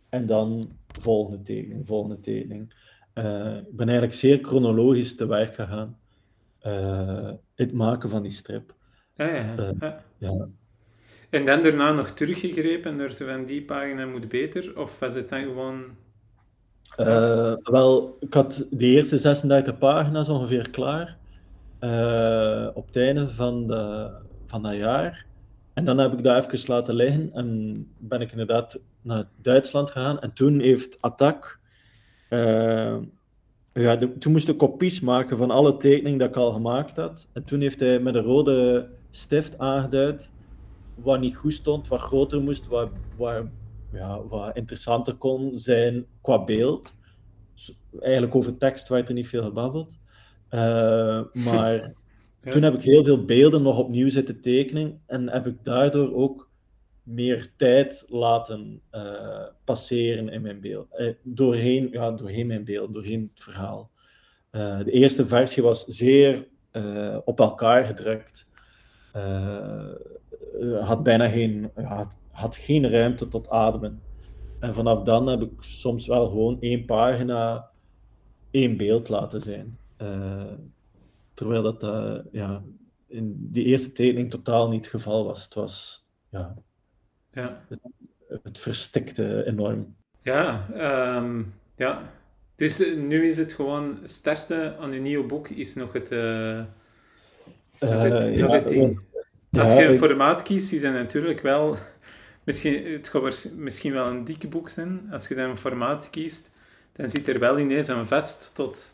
En dan volgende tekening, volgende tekening. Eh, ik ben eigenlijk zeer chronologisch te werk gegaan. eh, het maken van die strip. ja, ja. Eh, ja. Ja. En dan daarna nog teruggegrepen door zo van die pagina moet beter? Of was het dan gewoon... Eh, wel, ik had de eerste 36 pagina's ongeveer klaar. eh, op het einde van, de, van dat jaar. En dan heb ik dat even laten liggen en ben ik inderdaad naar Duitsland gegaan. En toen heeft Attack. eh, ja, toen moest ik kopies maken van alle tekeningen dat ik al gemaakt had. En toen heeft hij met een rode stift aangeduid wat niet goed stond, wat groter moest, wat, wat, ja, wat interessanter kon zijn qua beeld. Dus eigenlijk over tekst werd er niet veel gebabbeld. Eh, maar Ja. toen heb ik heel veel beelden nog opnieuw zitten tekenen en heb ik daardoor ook meer tijd laten eh, passeren in mijn beeld. Eh, doorheen, ja, doorheen mijn beeld, doorheen het verhaal. De eerste versie was zeer op elkaar gedrukt. Eh, had bijna geen, had, had geen ruimte tot ademen. En vanaf dan heb ik soms wel gewoon één pagina, één beeld laten zijn. Eh, terwijl dat eh, ja, in die eerste tekening totaal niet het geval was. Het was, ja, Ja, het verstikte enorm. ja, ehm, ja. Dus nu is het gewoon starten aan een nieuw boek is nog het, uh, nog het, nog het Als je een formaat kiest, is het natuurlijk wel... Misschien, het gaat misschien wel een dikke boek zijn. Als je dan een formaat kiest, dan zit er wel ineens een vast tot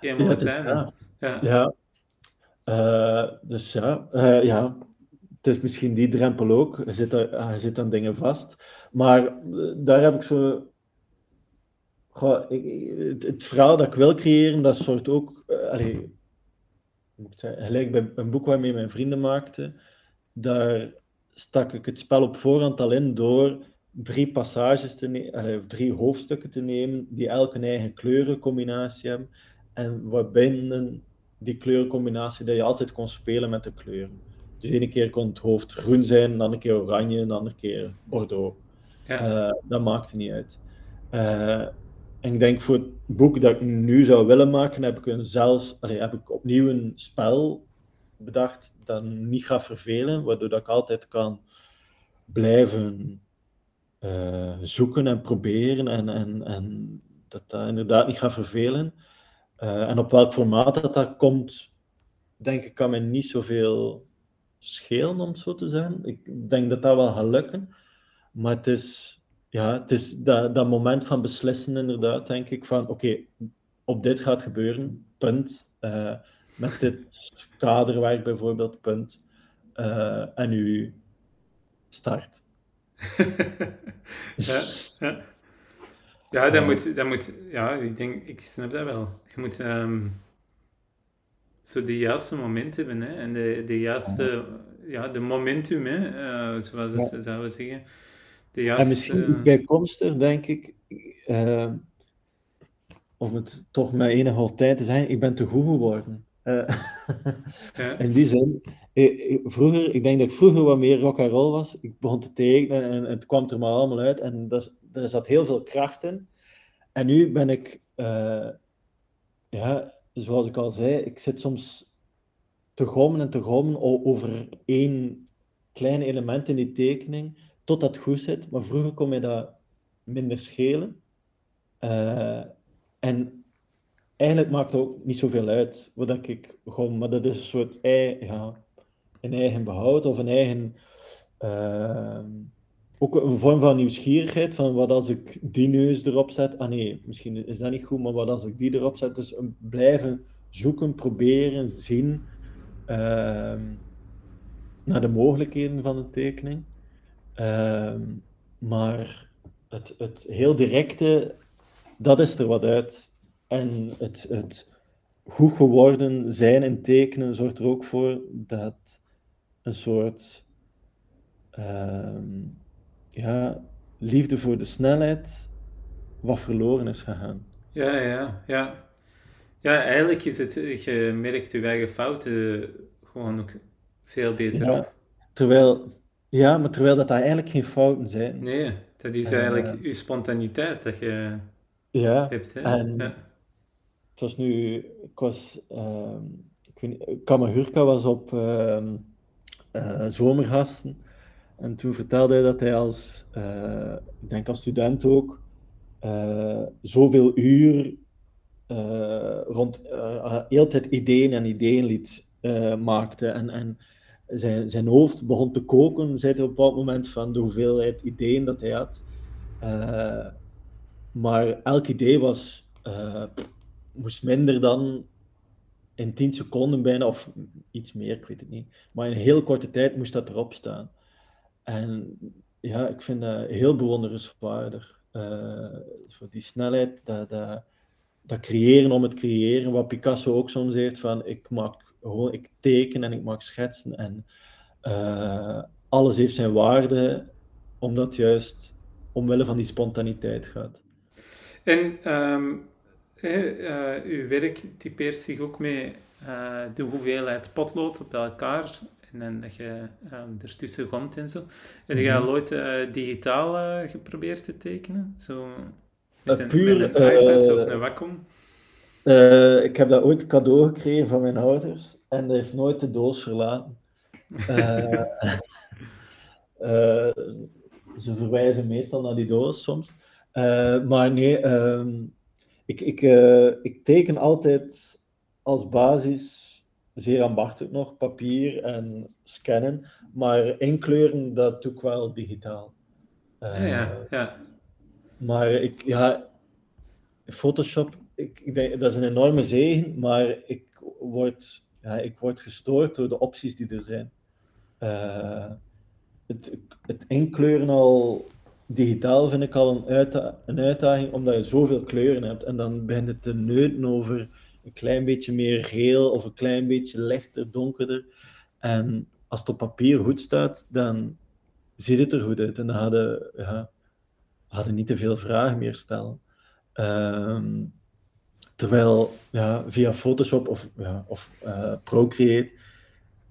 helemaal ja, het einde. Ja. ja. Uh, dus ja, uh, ja, het is misschien die drempel ook. Je zit, er, je zit aan dingen vast. Maar daar heb ik zo Goh, ik, het, het, verhaal dat ik wil creëren, dat soort ook. Allee, moet ik zeggen, gelijk bij een boek waarmee mijn vrienden maakten, daar stak ik het spel op voorhand al in door drie passages te nemen, of drie hoofdstukken te nemen, die elk een eigen kleurencombinatie hebben. En waarbinnen die kleurencombinatie dat je altijd kon spelen met de kleuren. Dus ene keer kon het hoofd groen zijn, een andere keer oranje, een andere keer bordeaux. Ja. Uh, dat maakte niet uit. Uh, ik denk voor het boek dat ik nu zou willen maken, heb ik, een zelfs, heb ik opnieuw een spel bedacht dat niet gaat vervelen, waardoor dat ik altijd kan blijven uh, zoeken en proberen en, en, en dat dat inderdaad niet gaat vervelen. Uh, en op welk formaat dat, dat komt, denk ik, kan mij niet zoveel schelen, om het zo te zijn. Ik denk dat dat wel gaat lukken. Maar het is, ja, het is dat, dat moment van beslissen inderdaad, denk ik, van oké, op dit gaat gebeuren, punt. Uh, met dit kaderwerk bijvoorbeeld, punt. Uh, en u start. ja, ja. ja, dat, moet, dat moet, ja, ik denk, ik snap dat wel. Je moet um, zo de juiste moment hebben, hè, en de, de juiste, ja, de momentum, hè, zoals ze zouden zeggen. En misschien iets bijkomstig, denk ik, uh, om het toch met enige tijd te zijn, ik ben te goed geworden. Uh, ja. In die zin, ik, vroeger, ik denk dat ik vroeger wat meer rock and roll was. Ik begon te tekenen en het kwam er maar allemaal uit. En dat, er zat heel veel kracht in. En nu ben ik, uh, ja, zoals ik al zei, ik zit soms te gommen en te gommen over één klein element in die tekening tot dat goed zit. Maar vroeger kon je dat minder schelen. Uh, en eigenlijk maakt het ook niet zoveel uit wat ik gewoon, maar dat is een soort ja, een eigen behoud of een eigen. Uh, ook een vorm van nieuwsgierigheid, van wat als ik die neus erop zet, ah nee, misschien is dat niet goed, maar wat als ik die erop zet, dus blijven zoeken, proberen, zien uh, naar de mogelijkheden van de tekening. Ehm, maar het, het heel directe, dat is er wat uit. En het, het goed geworden zijn in tekenen zorgt er ook voor dat een soort ehm, ja, liefde voor de snelheid wat verloren is gegaan. Ja, ja, ja. Ja, eigenlijk is het, je merkt je eigen fouten gewoon ook veel beter op. Terwijl ja, maar terwijl dat, eigenlijk geen fouten zijn. Nee, dat is eigenlijk uh, je spontaniteit dat je ja, hebt. Hè? En ja. Het was nu, ik was, uh, ik weet niet, Kamahurka was op uh, zomergasten. En toen vertelde hij dat hij als, eh, ik denk als student ook, zoveel uur rond heel tijd ideeën en ideeënlied maakte. En, en zijn, zijn hoofd begon te koken, zei hij op dat moment, van de hoeveelheid ideeën dat hij had. Uh, maar elk idee was, uh, moest minder dan in 10 seconden bijna, of iets meer, ik weet het niet. Maar in een heel korte tijd moest dat erop staan. En ja, ik vind dat heel bewonderenswaardig. Uh, voor die snelheid, dat, dat, dat creëren om het creëren, wat Picasso ook soms heeft van ik maak gewoon, ik teken en ik mag schetsen en uh, alles heeft zijn waarde, omdat juist omwille van die spontaniteit gaat. En um, uh, uw werk typeert zich ook mee uh, de hoeveelheid potlood op elkaar en dan dat je um, ertussen komt en zo. Heb je al ooit digitaal geprobeerd te tekenen? Zo met een, puur, met een iPad of een Wacom? Uh, ik heb dat ooit cadeau gekregen van mijn ouders en dat heeft nooit de doos verlaten. Uh, uh, ze verwijzen meestal naar die doos soms. maar nee, um, ik, ik, eh, ik teken altijd als basis, zeer ambachtelijk nog, papier en scannen. Maar inkleuren, dat doe ik wel digitaal. Uh, ja, ja. Maar ik, ja, Photoshop, ik, ik denk, dat is een enorme zegen, maar ik word, ja, ik word gestoord door de opties die er zijn. Uh, het, het inkleuren al digitaal vind ik al een, een, uitdaging, omdat je zoveel kleuren hebt. En dan begint het te neuten over een klein beetje meer geel of een klein beetje lichter, donkerder. En als het op papier goed staat, dan ziet het er goed uit. En dan hadden, ja, hadden niet te veel vragen meer stellen. Um, terwijl ja, via Photoshop of, ja, of uh, Procreate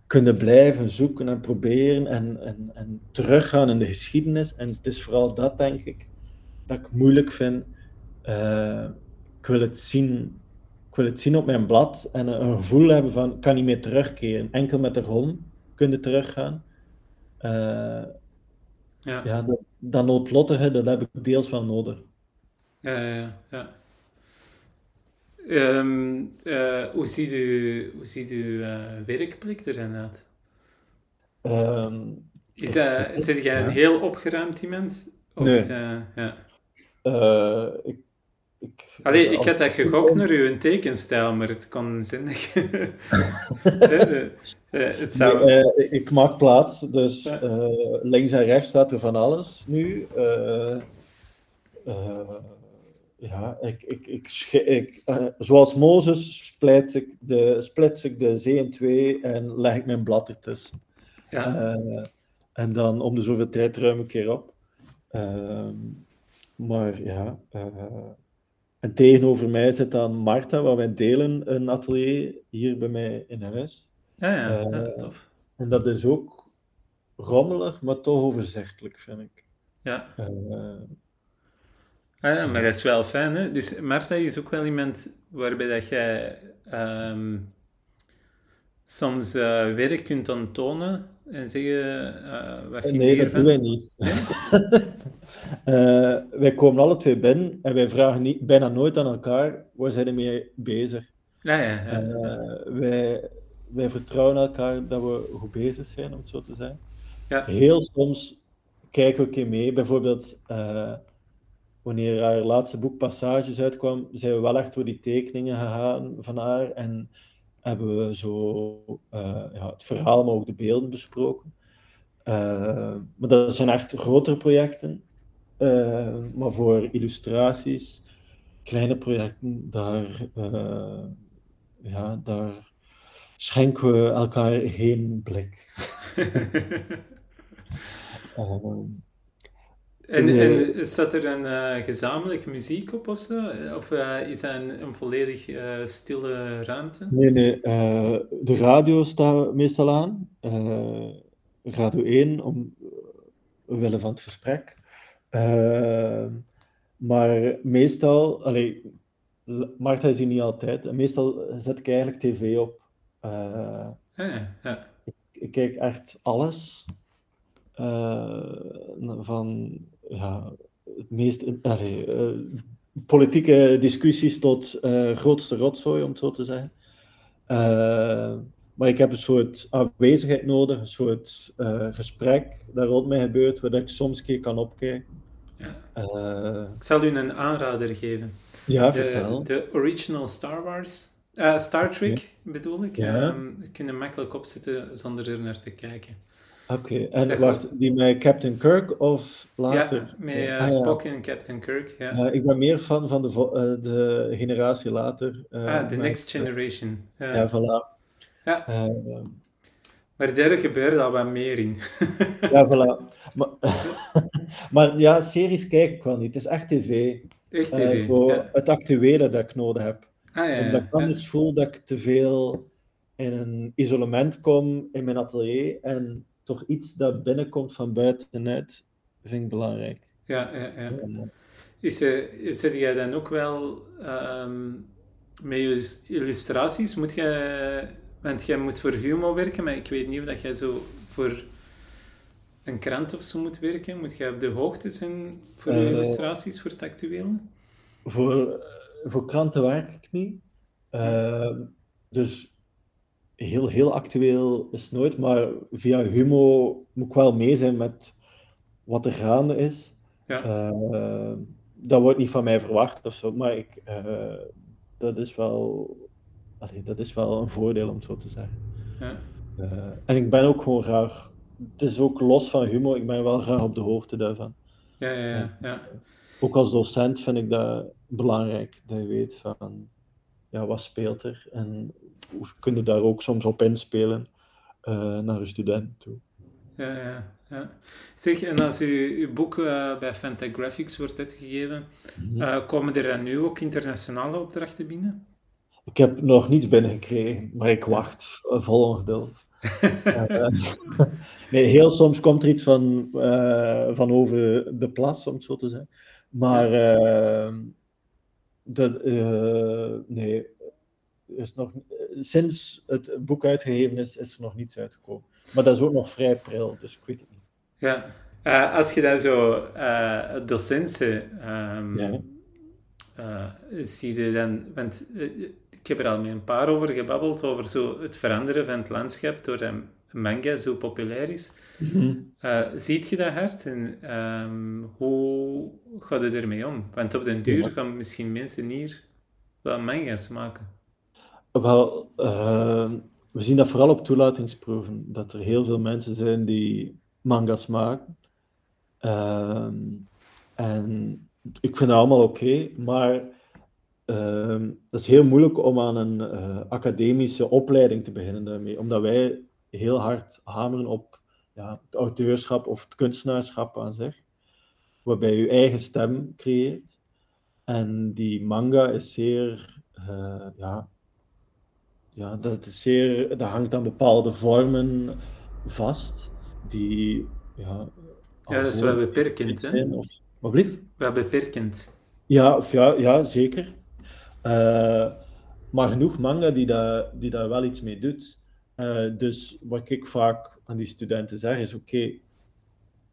kunnen blijven zoeken en proberen en, en, en teruggaan in de geschiedenis. En het is vooral dat, denk ik, dat ik moeilijk vind. Uh, ik, wil het zien, ik wil het zien op mijn blad en een gevoel hebben van, ik kan niet meer terugkeren. Enkel met de ROM kunnen teruggaan. Uh, ja, ja dat, dat noodlottige, dat heb ik deels wel nodig. Ja, ja, ja. Um, uh, hoe ziet u, hoe ziet uw uh, werkplek erin uit? Um, is dat, zit jij een heel opgeruimd iemand? Of nee. Is ja. Uh, ik, ik, Allee, ik had dat gegokt naar uw tekenstijl, maar het kon zinnig. het zou... Nee, ik maak plaats, dus links en rechts staat er van alles nu ja, ik, ik, ik, ik uh, zoals Mozes splits ik, de, splits ik de zee in twee en leg ik mijn blad ertussen. Ja. Uh, en dan om de zoveel tijd ruim ik keer op. Uh, maar ja, uh, en tegenover mij zit dan Marta, waar wij delen een atelier hier bij mij in huis. Ja, ja, ja tof. En dat is ook rommelig, maar toch overzichtelijk, vind ik. Ja. Ah ja, maar dat is wel fijn, hè? Dus Marta is ook wel iemand waarbij dat jij um, soms uh, werk kunt tonen en zeggen, uh, wat vind nee, je? Nee, dat doen wij niet. uh, wij komen alle twee binnen en wij vragen niet, bijna nooit aan elkaar, waar zijn we mee bezig? Ja, ja, ja, wij, wij vertrouwen elkaar dat we goed bezig zijn, om het zo te zeggen. Ja. Heel soms kijken we een keer mee, bijvoorbeeld wanneer haar laatste boek Passages uitkwam, zijn we wel echt door die tekeningen gegaan van haar en hebben we zo uh, ja, het verhaal, maar ook de beelden besproken. Uh, maar dat zijn echt grotere projecten. Uh, maar voor illustraties, kleine projecten, daar, ja, daar schenken we elkaar geen blik. En, en staat er een uh, gezamenlijk muziek op of zo? Of uh, is dat een, een volledig uh, stille ruimte? Nee, nee. de radio staat meestal aan. radio 1, om, willen van het gesprek. maar meestal... Allee, Marta is hier niet altijd. Meestal zet ik eigenlijk tv op. ja, ja. Ik, ik, kijk echt alles. van ja, het meest allee, uh, politieke discussies tot uh, grootste rotzooi, om het zo te zeggen. Uh, maar ik heb een soort aanwezigheid nodig, een soort gesprek dat rond mij gebeurt, waar ik soms een keer kan opkijken. Ja. ik zal u een aanrader geven. Ja, de, vertel. De original Star Wars, Star Trek bedoel ik. Ja. Um, je kunt makkelijk opzetten zonder er naar te kijken. Oké, okay. en wacht, die met Captain Kirk of later? Ja, met uh, ah, Spock ja. en Captain Kirk, ja. Uh, ik ben meer fan van de, uh, de generatie later. ah, The Next Generation. ja, voilà. Ja. maar daar gebeurt al wat meer in. ja, voilà. Maar, maar, ja, series kijk ik wel niet. Het is echt tv. Echt tv, voor ja. het actuele dat ik nodig heb. Ah, ja, Omdat ik anders voel dat ik te veel in een isolement kom in mijn atelier en toch iets dat binnenkomt van buitenuit, vind ik belangrijk. Ja, ja, ja. Is, uh, zit jij dan ook wel um, met je illustraties? Moet je, want jij moet voor Humo werken, maar ik weet niet of dat jij zo voor een krant of zo moet werken. Moet jij op de hoogte zijn voor uh, illustraties, voor het actuele? Voor, voor kranten werk ik niet. Ehm, dus heel, heel actueel is nooit, maar via Humo moet ik wel mee zijn met wat er gaande is. Ja. Ehm, dat wordt niet van mij verwacht of zo, maar ik, eh, dat, is wel, allee, dat is wel een voordeel om het zo te zeggen. Ja. Eh, en ik ben ook gewoon graag, het is ook los van humor, ik ben wel graag op de hoogte daarvan. Ja, ja, ja. ja. Ook als docent vind ik dat belangrijk, dat je weet van, ja, wat speelt er en hoe kun je daar ook soms op inspelen uh, naar een student toe. Ja, ja, ja. Zeg, en als u, uw boek uh, bij Fantagraphics wordt uitgegeven, mm -hmm. komen er dan nu ook internationale opdrachten binnen? Ik heb nog niets binnengekregen, maar ik wacht vol ongeduld. nee, heel soms komt er iets van, van over de plas, om het zo te zeggen. Maar dat, nee, is nog, sinds het boek uitgegeven is, is er nog niets uitgekomen. Maar dat is ook nog vrij pril, dus ik weet het niet. Ja, als je dan zo docenten um, ja. zie je dan, want ik heb er al met een paar over gebabbeld, over zo het veranderen van het landschap door um, manga zo populair is. Mm -hmm. uh, ziet je dat hard en um, hoe gaat het ermee om? Want op den duur ja. gaan misschien mensen hier wel manga's maken. Wel, uh, we zien dat vooral op toelatingsproeven, dat er heel veel mensen zijn die manga's maken. Uh, en ik vind dat allemaal oké, maar uh, dat is heel moeilijk om aan een academische opleiding te beginnen daarmee, omdat wij heel hard hameren op ja, het auteurschap of het kunstenaarschap aan zich, waarbij je eigen stem creëert. En die manga is zeer, ja, ja, dat, is zeer, dat hangt aan bepaalde vormen vast, die ja, ja dat is wel beperkend. Hè? Of, wat blieft? Wel beperkend. Ja, of ja, ja zeker. Uh, maar genoeg manga die, dat, die daar wel iets mee doet. Uh, dus wat ik vaak aan die studenten zeg is: oké, okay,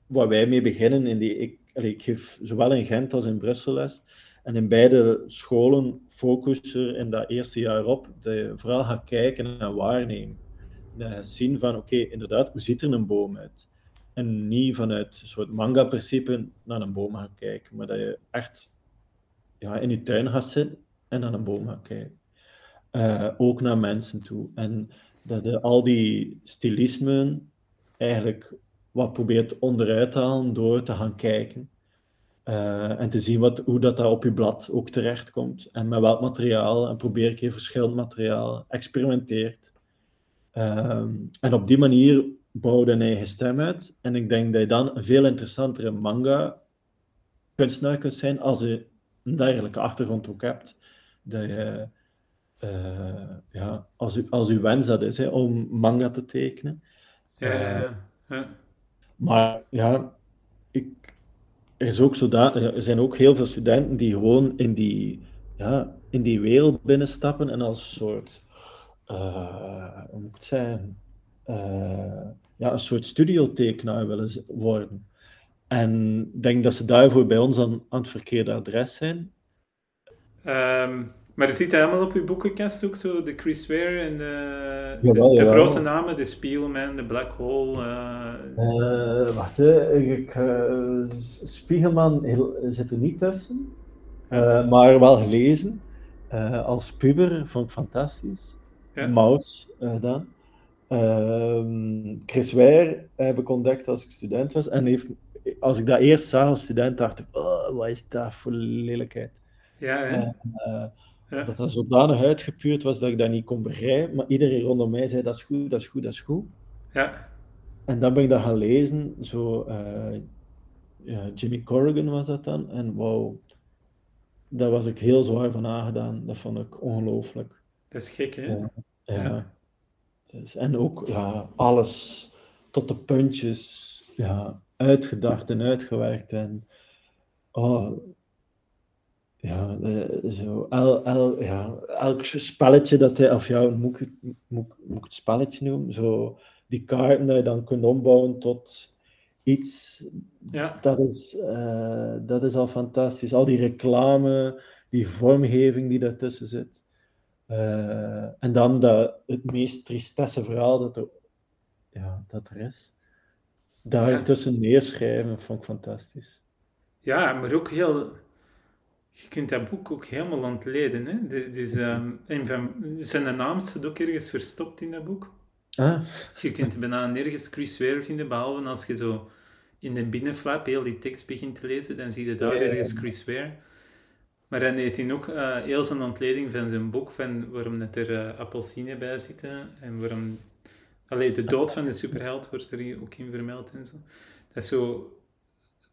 waar wij mee beginnen, in die, ik, ik geef zowel in Gent als in Brussel les. En in beide scholen focus er in dat eerste jaar op dat je vooral gaat kijken en waarnemen. Dat je zien van: oké, inderdaad, hoe ziet er een boom uit? En niet vanuit een soort manga-principe naar een boom gaan kijken, maar dat je echt ja, in je tuin gaat zitten en naar een boom gaan kijken. Uh, ook naar mensen toe. En dat je al die stilismen eigenlijk wat probeert onderuit te halen door te gaan kijken. Uh, en te zien wat, hoe dat, dat op je blad ook terechtkomt. En met welk materiaal. En probeer keer verschillend materiaal. Experimenteert. Uh, en op die manier bouw je een eigen stem uit. En ik denk dat je dan een veel interessantere manga kunstenaar kunt zijn als je een dergelijke achtergrond ook hebt dat je, uh, ja, als, u, als uw wens dat is, hè, om manga te tekenen. Ja, ja, ja. ja. Maar ja, ik, er, is ook er zijn ook heel veel studenten die gewoon in die, ja, in die wereld binnenstappen en als soort, uh, hoe moet ik zeggen, uh, ja, een soort studiotekenaar willen worden. En ik denk dat ze daarvoor bij ons aan, aan het verkeerde adres zijn. Um, maar je ziet helemaal op je boekenkast ook zo de Chris Ware en de, jawel, de, de grote namen, de Spielman, de Black Hole. Uh... Uh, wacht, hè. ik, uh, Spiegelman zit er niet tussen, maar wel gelezen. als puber vond ik fantastisch. Ja. Maus dan. Ehm, Chris Ware heb ik ontdekt als ik student was. En heeft, als ik dat eerst zag als student, dacht ik, oh, wat is dat voor lelijkheid. Ja, ja. Dat dat zodanig uitgepuurd was dat ik dat niet kon begrijpen. Maar iedereen rondom mij zei, dat is goed, dat is goed, dat is goed. Ja. En dan ben ik dat gaan lezen. Zo, uh, ja, Jimmy Corrigan was dat dan. En wauw, daar was ik heel zwaar van aangedaan. Dat vond ik ongelooflijk. Dat is gek, hè? Ja. ja. Dus, en ook ja, alles tot de puntjes ja, uitgedacht en uitgewerkt. En oh, ja, zo, el, el, ja, elk spelletje dat hij, of ja, moet ik, moet, moet ik het spelletje noemen? Zo, die kaarten dat je dan kunt ombouwen tot iets, ja. dat, is, uh, dat is al fantastisch. Al die reclame, die vormgeving die daartussen zit. Eh, en dan dat, het meest tristesse verhaal dat er, ja, dat er is. Daar Ja. tussen neerschrijven vond ik fantastisch. Ja, maar ook heel... Je kunt dat boek ook helemaal ontleden. Hè? De- Dus, ehm, een van, zijn naam staat ook ergens verstopt in dat boek. Ah, Je kunt bijna nergens Chris Ware vinden, behalve als je zo in de binnenflap heel die tekst begint te lezen, dan zie je daar ergens Chris Ware. Maar dan heeft hij ook eh, heel zijn ontleding van zijn boek, van waarom dat er eh appelsine bij zitten en waarom... Allee, de dood van de superheld wordt er ook in vermeld en zo. Dat is zo...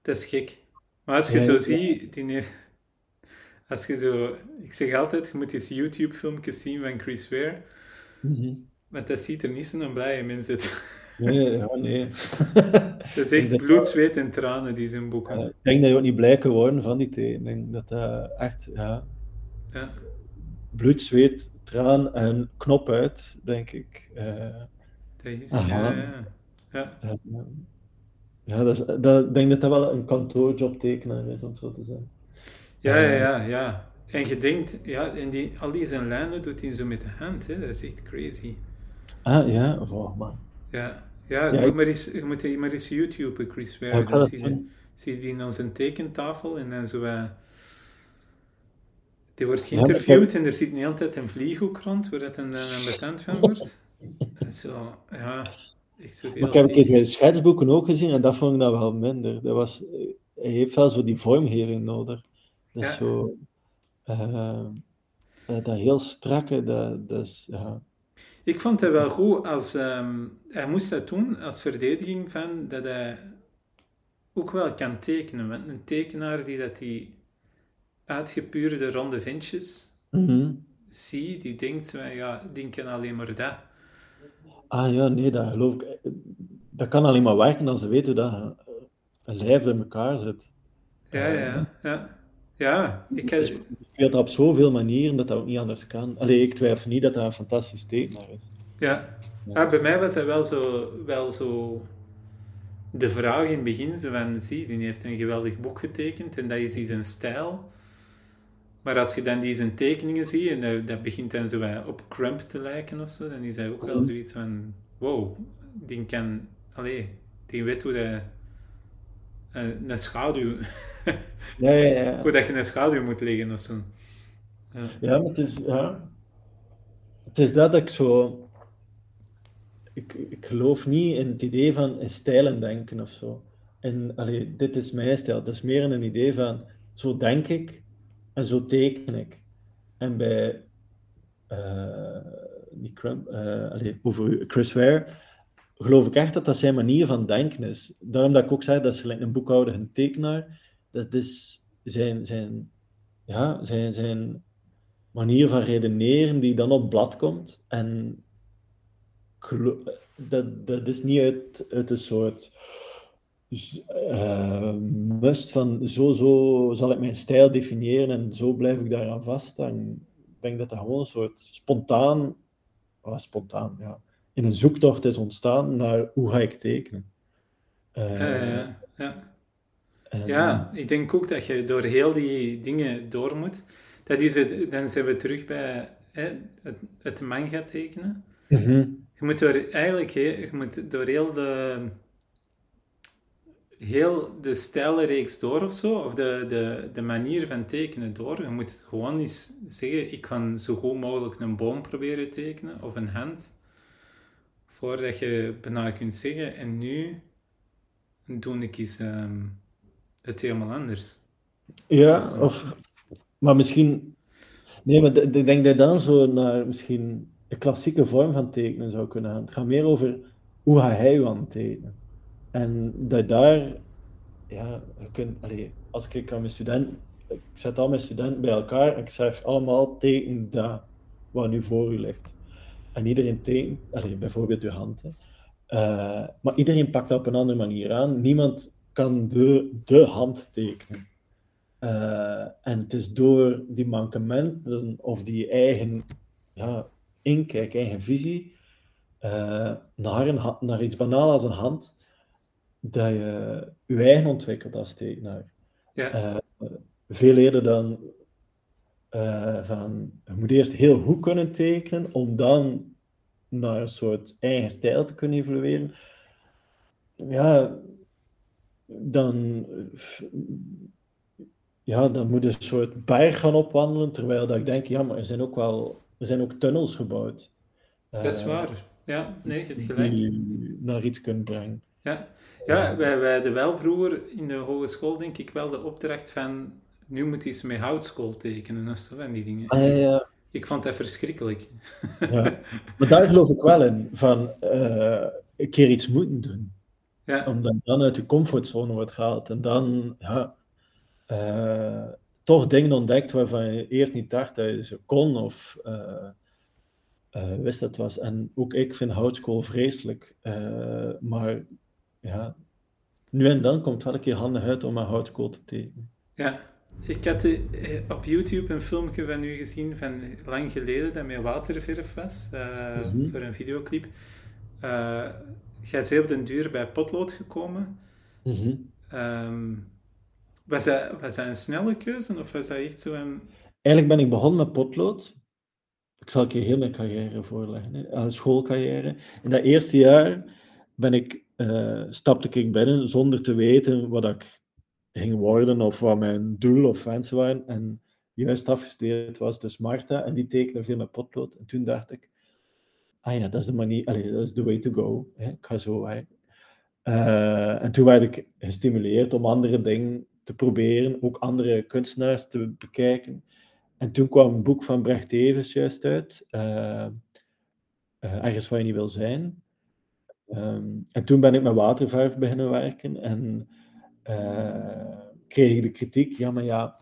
Dat is gek. Maar als je Ja, zo ja. ziet, die als je zo... Ik zeg altijd, je moet eens YouTube-filmpjes zien van Chris Ware, mhm. maar dat ziet er niet zo'n blije mens uit. nee, ja, nee. Dat is echt bloed, zweet en tranen, die zijn boeken. Ja, ik denk dat je ook niet blij kan worden van die tekening. Dat dat echt, ja, Ja. bloed, zweet, traan en knop uit, denk ik. Eh, Dat is, Aha. ja, ja. ja. ja, ja. Ja, dat is, dat, ik denk dat dat wel een kantoorjobtekenaar is, om zo te zeggen. Ja, ja, ja, ja. En je denkt, ja, en die, al die zijn lijnen doet hij zo met de hand, hè. Dat is echt crazy. Ah, ja, oh, maar. Ja, ja, je, Ja, moet ik- maar eens, je moet maar eens YouTube, Chris Ware. Ja, dan dat zie je, zie je die aan zijn tekentafel en dan zo... eh, die wordt Ja, geïnterviewd en er zit niet altijd een vlieghoek rond, waar dat een, een betend van wordt. Zo, ja, echt zo Maar ik heb een keer typisch. zijn schetsboeken ook gezien en dat vond ik dan wel minder. Dat was, hij heeft wel zo die vormgeving nodig. Dat is Ja. zo... eh, dat, dat heel strakke, dat, dat is... Ik vond het wel goed als ehm, hij moest dat doen als verdediging van dat hij ook wel kan tekenen. Want een tekenaar die dat die uitgepuurde ronde ventjes Mhm. ziet, die denkt van ja, die kan alleen maar dat. Ah ja, nee, dat geloof ik. Dat kan alleen maar werken als ze weten dat eh, een lijf in elkaar zit. Ja, ja, ja. Ja, ik heb, Je speelt op zoveel manieren dat dat ook niet anders kan. Allee, ik twijfel niet dat dat een fantastisch tekenaar is. ja. Ah, bij mij was hij wel zo, wel zo de vraag in het begin, zo van, zie, die heeft een geweldig boek getekend en dat is die zijn stijl. Maar als je dan die zijn tekeningen ziet en dat, dat begint dan zo op Crump te lijken of zo, dan is hij ook wel zoiets van, wow, die kan, allee, die weet hoe dat, eh, een schaduw, Ja, ja, ja. hoe dat je een schaduw moet leggen of zo. Ja. Ja, maar het is, ja. Het is dat ik zo. Ik, ik geloof niet in het idee van in stijlen denken of zo. En allee, dit is mijn stijl. Het is meer een idee van zo denk ik en zo teken ik. En bij eh die Crump, eh, allee, over Chris Ware geloof ik echt dat dat zijn manier van denken is. Daarom dat ik ook zeg dat gelijk een boekhouder, een tekenaar. Dat is zijn, zijn, ja, zijn, zijn manier van redeneren die dan op blad komt. En dat, dat is niet uit, uit een soort eh, must van zo, zo zal ik mijn stijl definiëren en zo blijf ik daaraan vasthangen. Ik denk dat dat gewoon een soort spontaan, ah, spontaan, ja, in een zoektocht is ontstaan naar hoe ga ik tekenen. Eh, Ja, ja, ja. en- Ja, ik denk ook dat je door heel die dingen door moet. Dat is het, dan zijn we terug bij hè, het, het manga tekenen. Mhm. Je moet door eigenlijk je moet door heel de, heel de stijlenreeks door of zo, of de, de, de manier van tekenen door. Je moet gewoon eens zeggen, ik ga zo goed mogelijk een boom proberen tekenen, of een hand, voordat je bijna kunt zeggen, en nu doe ik eens ehm, het helemaal anders. Ja, of, maar misschien, nee, maar ik denk dat je dan zo naar misschien een klassieke vorm van tekenen zou kunnen gaan. Het gaat meer over hoe ga hij het tekenen. En dat je daar, ja, je kunt, als ik aan mijn studenten, ik zet al mijn studenten bij elkaar en ik zeg allemaal teken dat wat nu voor u ligt. En iedereen tekent, allee, bijvoorbeeld uw hand. Hè. Eh, maar iedereen pakt dat op een andere manier aan. Niemand kan de, de hand tekenen. Eh, en het is door die mankementen of die eigen ja, inkijk, eigen visie, eh, naar, een, naar iets banaal als een hand, dat je je eigen ontwikkelt als tekenaar. Ja, veel eerder dan eh, van, je moet eerst heel goed kunnen tekenen, om dan naar een soort eigen stijl te kunnen evolueren. Ja, dan, ja, dan moet je een soort berg gaan opwandelen, terwijl dat ik denk, ja, maar er zijn ook wel er zijn ook tunnels gebouwd. Dat is waar. Ja, nee, het gelijk. Die naar iets kunnen brengen. Ja, ja wij, wij hadden wel vroeger in de hogeschool, denk ik, wel de opdracht van nu moet iets met houtskool tekenen of zo, en die dingen. Ja. Ik vond dat verschrikkelijk. Ja. Maar daar geloof ik wel in, van uh, een keer iets moeten doen. Ja. Omdat dan uit je comfortzone wordt gehaald en dan ja, uh, toch dingen ontdekt waarvan je eerst niet dacht dat je ze kon of uh, wist dat het was. En ook ik vind houtskool vreselijk, maar ja, nu en dan komt het wel een keer handig uit om een houtskool te tekenen. Ja, ik had eh, op YouTube een filmpje van u gezien van lang geleden dat met waterverf was, uh, voor een videoclip. Uh, jij bent op den duur bij potlood gekomen. Mm um, was, dat, was dat een snelle keuze of was dat echt zo een... Eigenlijk ben ik begonnen met potlood. Ik zal je heel mijn carrière voorleggen, hè. schoolcarrière. In dat eerste jaar ben ik, stapte ik binnen zonder te weten wat ik ging worden of wat mijn doel of wensen waren. En juist afgestudeerd was dus Marta en die tekende veel met potlood. En toen dacht ik, ah ja, dat is de manier, dat is the way to go. Hè. Ik ga zo. Uh, en toen werd ik gestimuleerd om andere dingen te proberen, ook andere kunstenaars te bekijken. En toen kwam een boek van Brecht Evers juist uit, uh, uh, Ergens waar je niet wil zijn. Um, en toen ben ik met waterverf beginnen werken en kreeg ik de kritiek, ja, maar ja,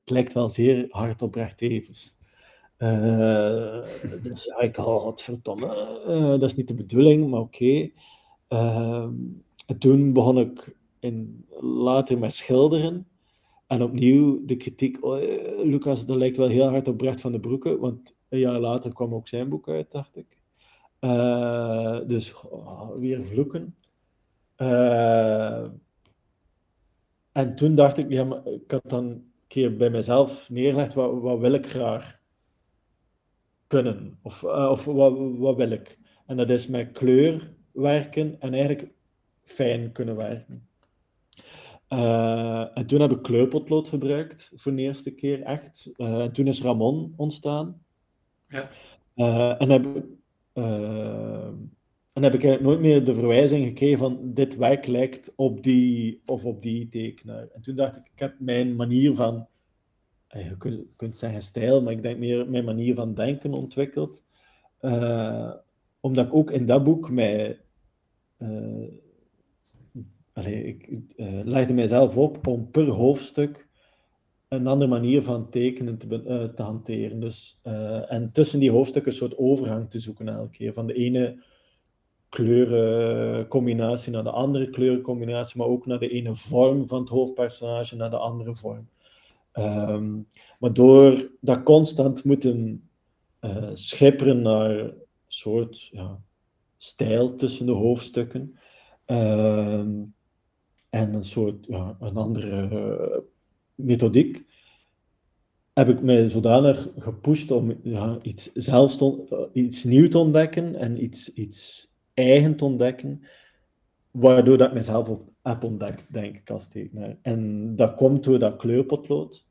het lijkt wel zeer hard op Brecht Evers. Uh, dus ja, ik had verdomme, uh, dat is niet de bedoeling, maar oké. Okay. toen begon ik in, later met schilderen. En opnieuw de kritiek, oh, Lucas, dat lijkt wel heel hard op Brecht van de Broeke, want een jaar later kwam ook zijn boek uit, dacht ik. dus oh, weer vloeken. En toen dacht ik, ja, maar ik had dan een keer bij mezelf neergelegd, wat, wat wil ik graag kunnen? Of, uh, of wat, wat wil ik? En dat is met kleur werken en eigenlijk fijn kunnen werken. Uh, en toen heb ik kleurpotlood gebruikt voor de eerste keer, echt. Uh, en toen is Ramon ontstaan. Ja. en heb ik en heb ik nooit meer de verwijzing gekregen van dit werk lijkt op die of op die tekenaar. En toen dacht ik, ik heb mijn manier van, eh, je kunt, zeggen stijl, maar ik denk meer mijn manier van denken ontwikkeld. Uh, omdat ik ook in dat boek mij, uh, allez, ik legde mijzelf op om per hoofdstuk een andere manier van tekenen te, te hanteren. Dus, en tussen die hoofdstukken een soort overgang te zoeken elke keer. Van de ene kleurencombinatie naar de andere kleurencombinatie, maar ook naar de ene vorm van het hoofdpersonage naar de andere vorm. Um, maar door dat constant moeten uh, schipperen naar soort ja, stijl tussen de hoofdstukken uh, en een soort ja, een andere uh, methodiek, heb ik mij zodanig gepusht om ja, iets, zelfs iets nieuws te ontdekken en iets, iets eigen te ontdekken, waardoor dat ik mezelf ook heb ontdekt, denk ik, als tekenaar. En dat komt door dat kleurpotlood.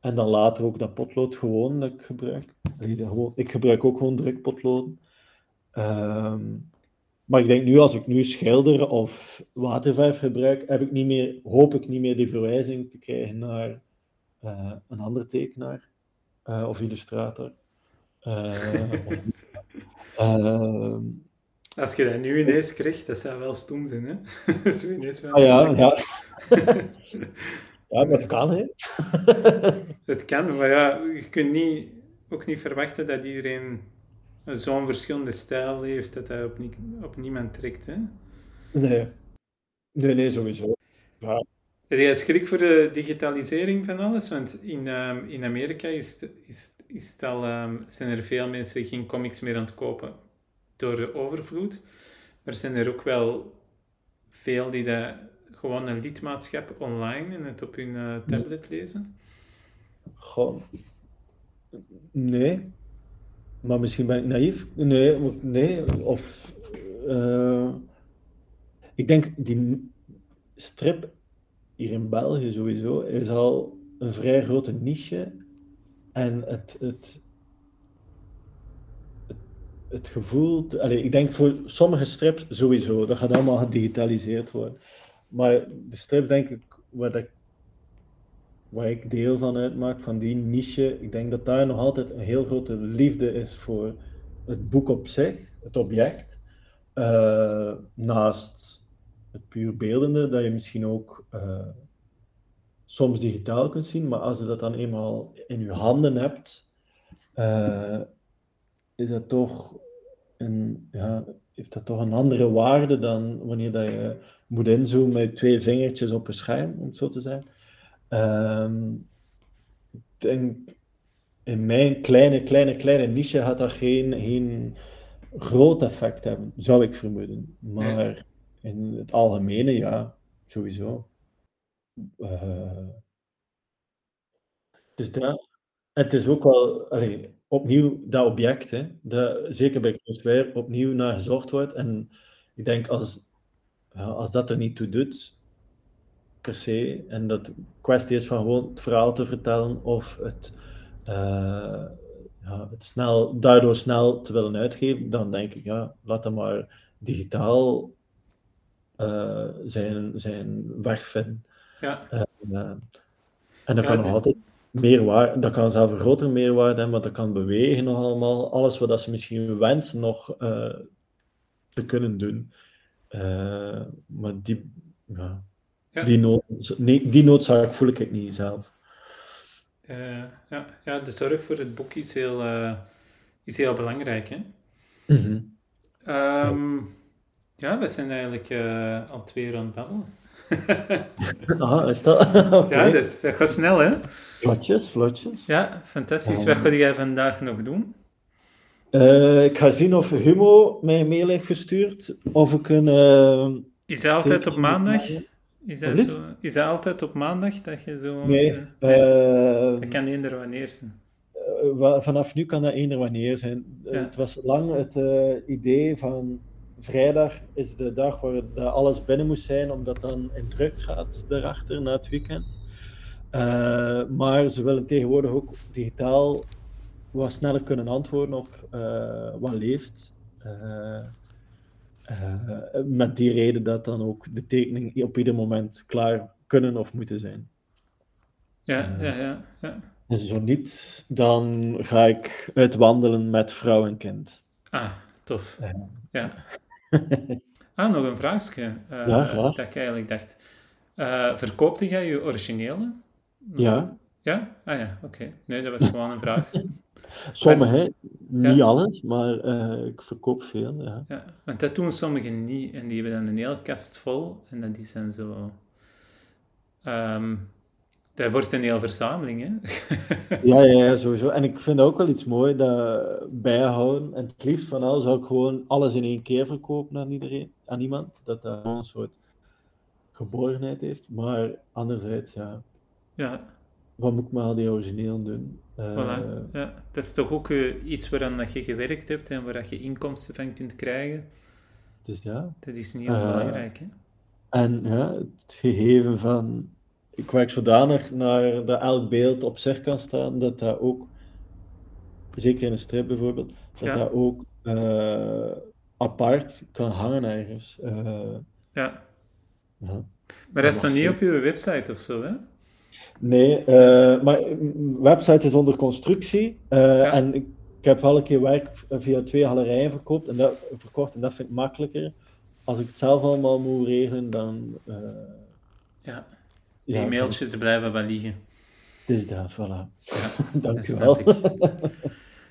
En dan later ook dat potlood gewoon dat ik gebruik. Ik gebruik ook gewoon drukpotloden. Um, maar ik denk nu, als ik nu schilder of waterverf gebruik, heb ik niet meer, hoop ik niet meer die verwijzing te krijgen naar uh, een andere tekenaar uh, of illustrator. Uh, Als je dat nu ineens krijgt, dat zou wel stom zijn, hè? Zo ineens wel ah, ja, ja. ja, dat kan, hè? het kan, maar ja, je kunt niet, ook niet verwachten dat iedereen zo'n verschillende stijl heeft, dat hij op, nie, op niemand trekt, hè? Nee. Nee, nee, sowieso. Ja. Heb jij schrik voor de digitalisering van alles? Want in, um, in Amerika is, is, is al, um, zijn er veel mensen geen comics meer aan het kopen door de overvloed. Er zijn er ook wel veel die dat gewoon een lidmaatschap online en het op hun uh, tablet lezen. Goh, Nee. Maar misschien ben ik naïef. Nee, nee. Of... eh, ik denk, die strip hier in België sowieso is al een vrij grote niche. En het, het, het, gevoel... ik denk voor sommige strips sowieso. Dat gaat allemaal gedigitaliseerd worden. Maar de strip, denk ik, waar, ik, waar ik deel van uitmaak, van die niche, ik denk dat daar nog altijd een heel grote liefde is voor het boek op zich, het object. Eh, naast het puur beeldende, dat je misschien ook eh, soms digitaal kunt zien, maar als je dat dan eenmaal in je handen hebt, eh, is dat toch een, ja, heeft dat toch een andere waarde dan wanneer dat je moet inzoomen met twee vingertjes op een scherm, om het zo te zeggen. Ehm, ik denk, in mijn kleine, kleine, kleine niche gaat dat geen, geen groot effect hebben, zou ik vermoeden. Maar in het algemene, ja, sowieso. Eh, dus dat, het is ook wel, allee, opnieuw dat object, hè, dat zeker bij Ware opnieuw naar gezocht wordt. En ik denk als, ja, als dat er niet toe doet, per se, en dat kwestie is van gewoon het verhaal te vertellen of het, eh, ja, het snel, daardoor snel te willen uitgeven, dan denk ik, ja, laat dat maar digitaal eh, zijn, zijn weg vinden. Ja, Eh, en dat Ja, kan nog altijd meerwaarde, dat kan zelf een grotere meerwaarde hebben, want dat kan bewegen nog allemaal. Alles wat dat ze misschien wensen nog eh, te kunnen doen. Eh, maar die, ja, Ja. die, nood, nee, die noodzaak voel ik niet zelf. eh, ja, ja, de zorg voor het boek is heel, is heel belangrijk. Hè? Mhm. Ehm, ja, we zijn eigenlijk al twee uur aan het babbelen. Ah, is dat? Oké. Ja, dus, dat gaat snel, hè? Vlotjes, vlotjes. Ja, fantastisch. Ja. Wat ga jij vandaag nog doen? Eh, ik ga zien of Humo mij een mail heeft gestuurd, of ik een... eh, Is dat altijd op maandag? Is dat, zo, is dat altijd op maandag dat je zo... Nee, eh, eh, dat kan eender wanneer zijn. Vanaf nu kan dat eender wanneer zijn. Ja. Het was lang het idee van vrijdag is de dag waar alles binnen moest zijn, omdat dan in druk gaat daarachter na het weekend. Eh, maar ze willen tegenwoordig ook digitaal wat sneller kunnen antwoorden op eh, wat leeft. Eh, met die reden dat dan ook de tekeningen op ieder moment klaar kunnen of moeten zijn. Ja, ja, ja. ja. En zo niet, dan ga ik uitwandelen met vrouw en kind. Ah, tof. Ja. Ah, nog een vraagje. eh, Ja. Dat ik eigenlijk dacht. Eh, verkoopte jij je originele? Ja, Ja? Ah ja, oké. Nee, dat was gewoon een vraag. sommige, niet Ja. alles, maar eh, ik verkoop veel. Ja. Ja, want dat doen sommigen niet en die hebben dan een hele kast vol en dat is dan zo... ehm dat wordt een hele verzameling, hè? Ja, ja, ja, sowieso. En ik vind ook wel iets mooi dat bijhouden. En het liefst van al zou ik gewoon alles in één keer verkopen aan iedereen, aan iemand. Dat dat een soort geborgenheid heeft. Maar anderzijds, ja, Ja, wat moet ik met al die origineel doen? Eh. Ja, dat is toch ook eh, iets waaraan dat je gewerkt hebt en waar dat je inkomsten van kunt krijgen. Dus ja. Dat is niet heel Eh, belangrijk, hè? En ja, het gegeven van. Ik werk zodanig naar dat elk beeld op zich kan staan, dat dat ook, zeker in een strip bijvoorbeeld, dat Ja. dat ook eh, apart kan hangen ergens. Eh, Ja. Maar dat is nog niet op je website of zo, hè? Nee, eh, maar website is onder constructie en ik, ik heb al een keer werk via twee galerijen verkoopt en dat, verkocht en dat vind ik makkelijker. Als ik het zelf allemaal moet regelen, dan. Ja. Die ja, mailtjes blijven wel liggen. Het is dat, voilà. Ja, Dank u dat wel.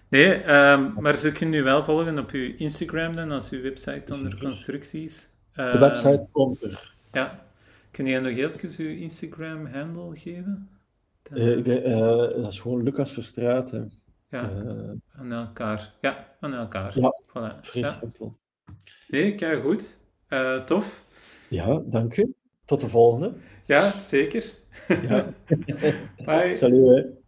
Nee, ehm, maar ze kunnen u wel volgen op uw Instagram dan, als uw website onder Zeker. constructie is. De Ehm, website komt er. Ja. Kun jij nog even uw Instagram-handle geven? Eh, ik denk, eh, dat is gewoon Lucas Verstraeten. ja, Eh, aan elkaar. Ja, aan elkaar. Ja, Voilà. fris Ja. simpel. Nee, kijk goed. Tof. Ja, dank u. Tot de volgende. Ja, zeker. Ja. Bye. Salut. Hè.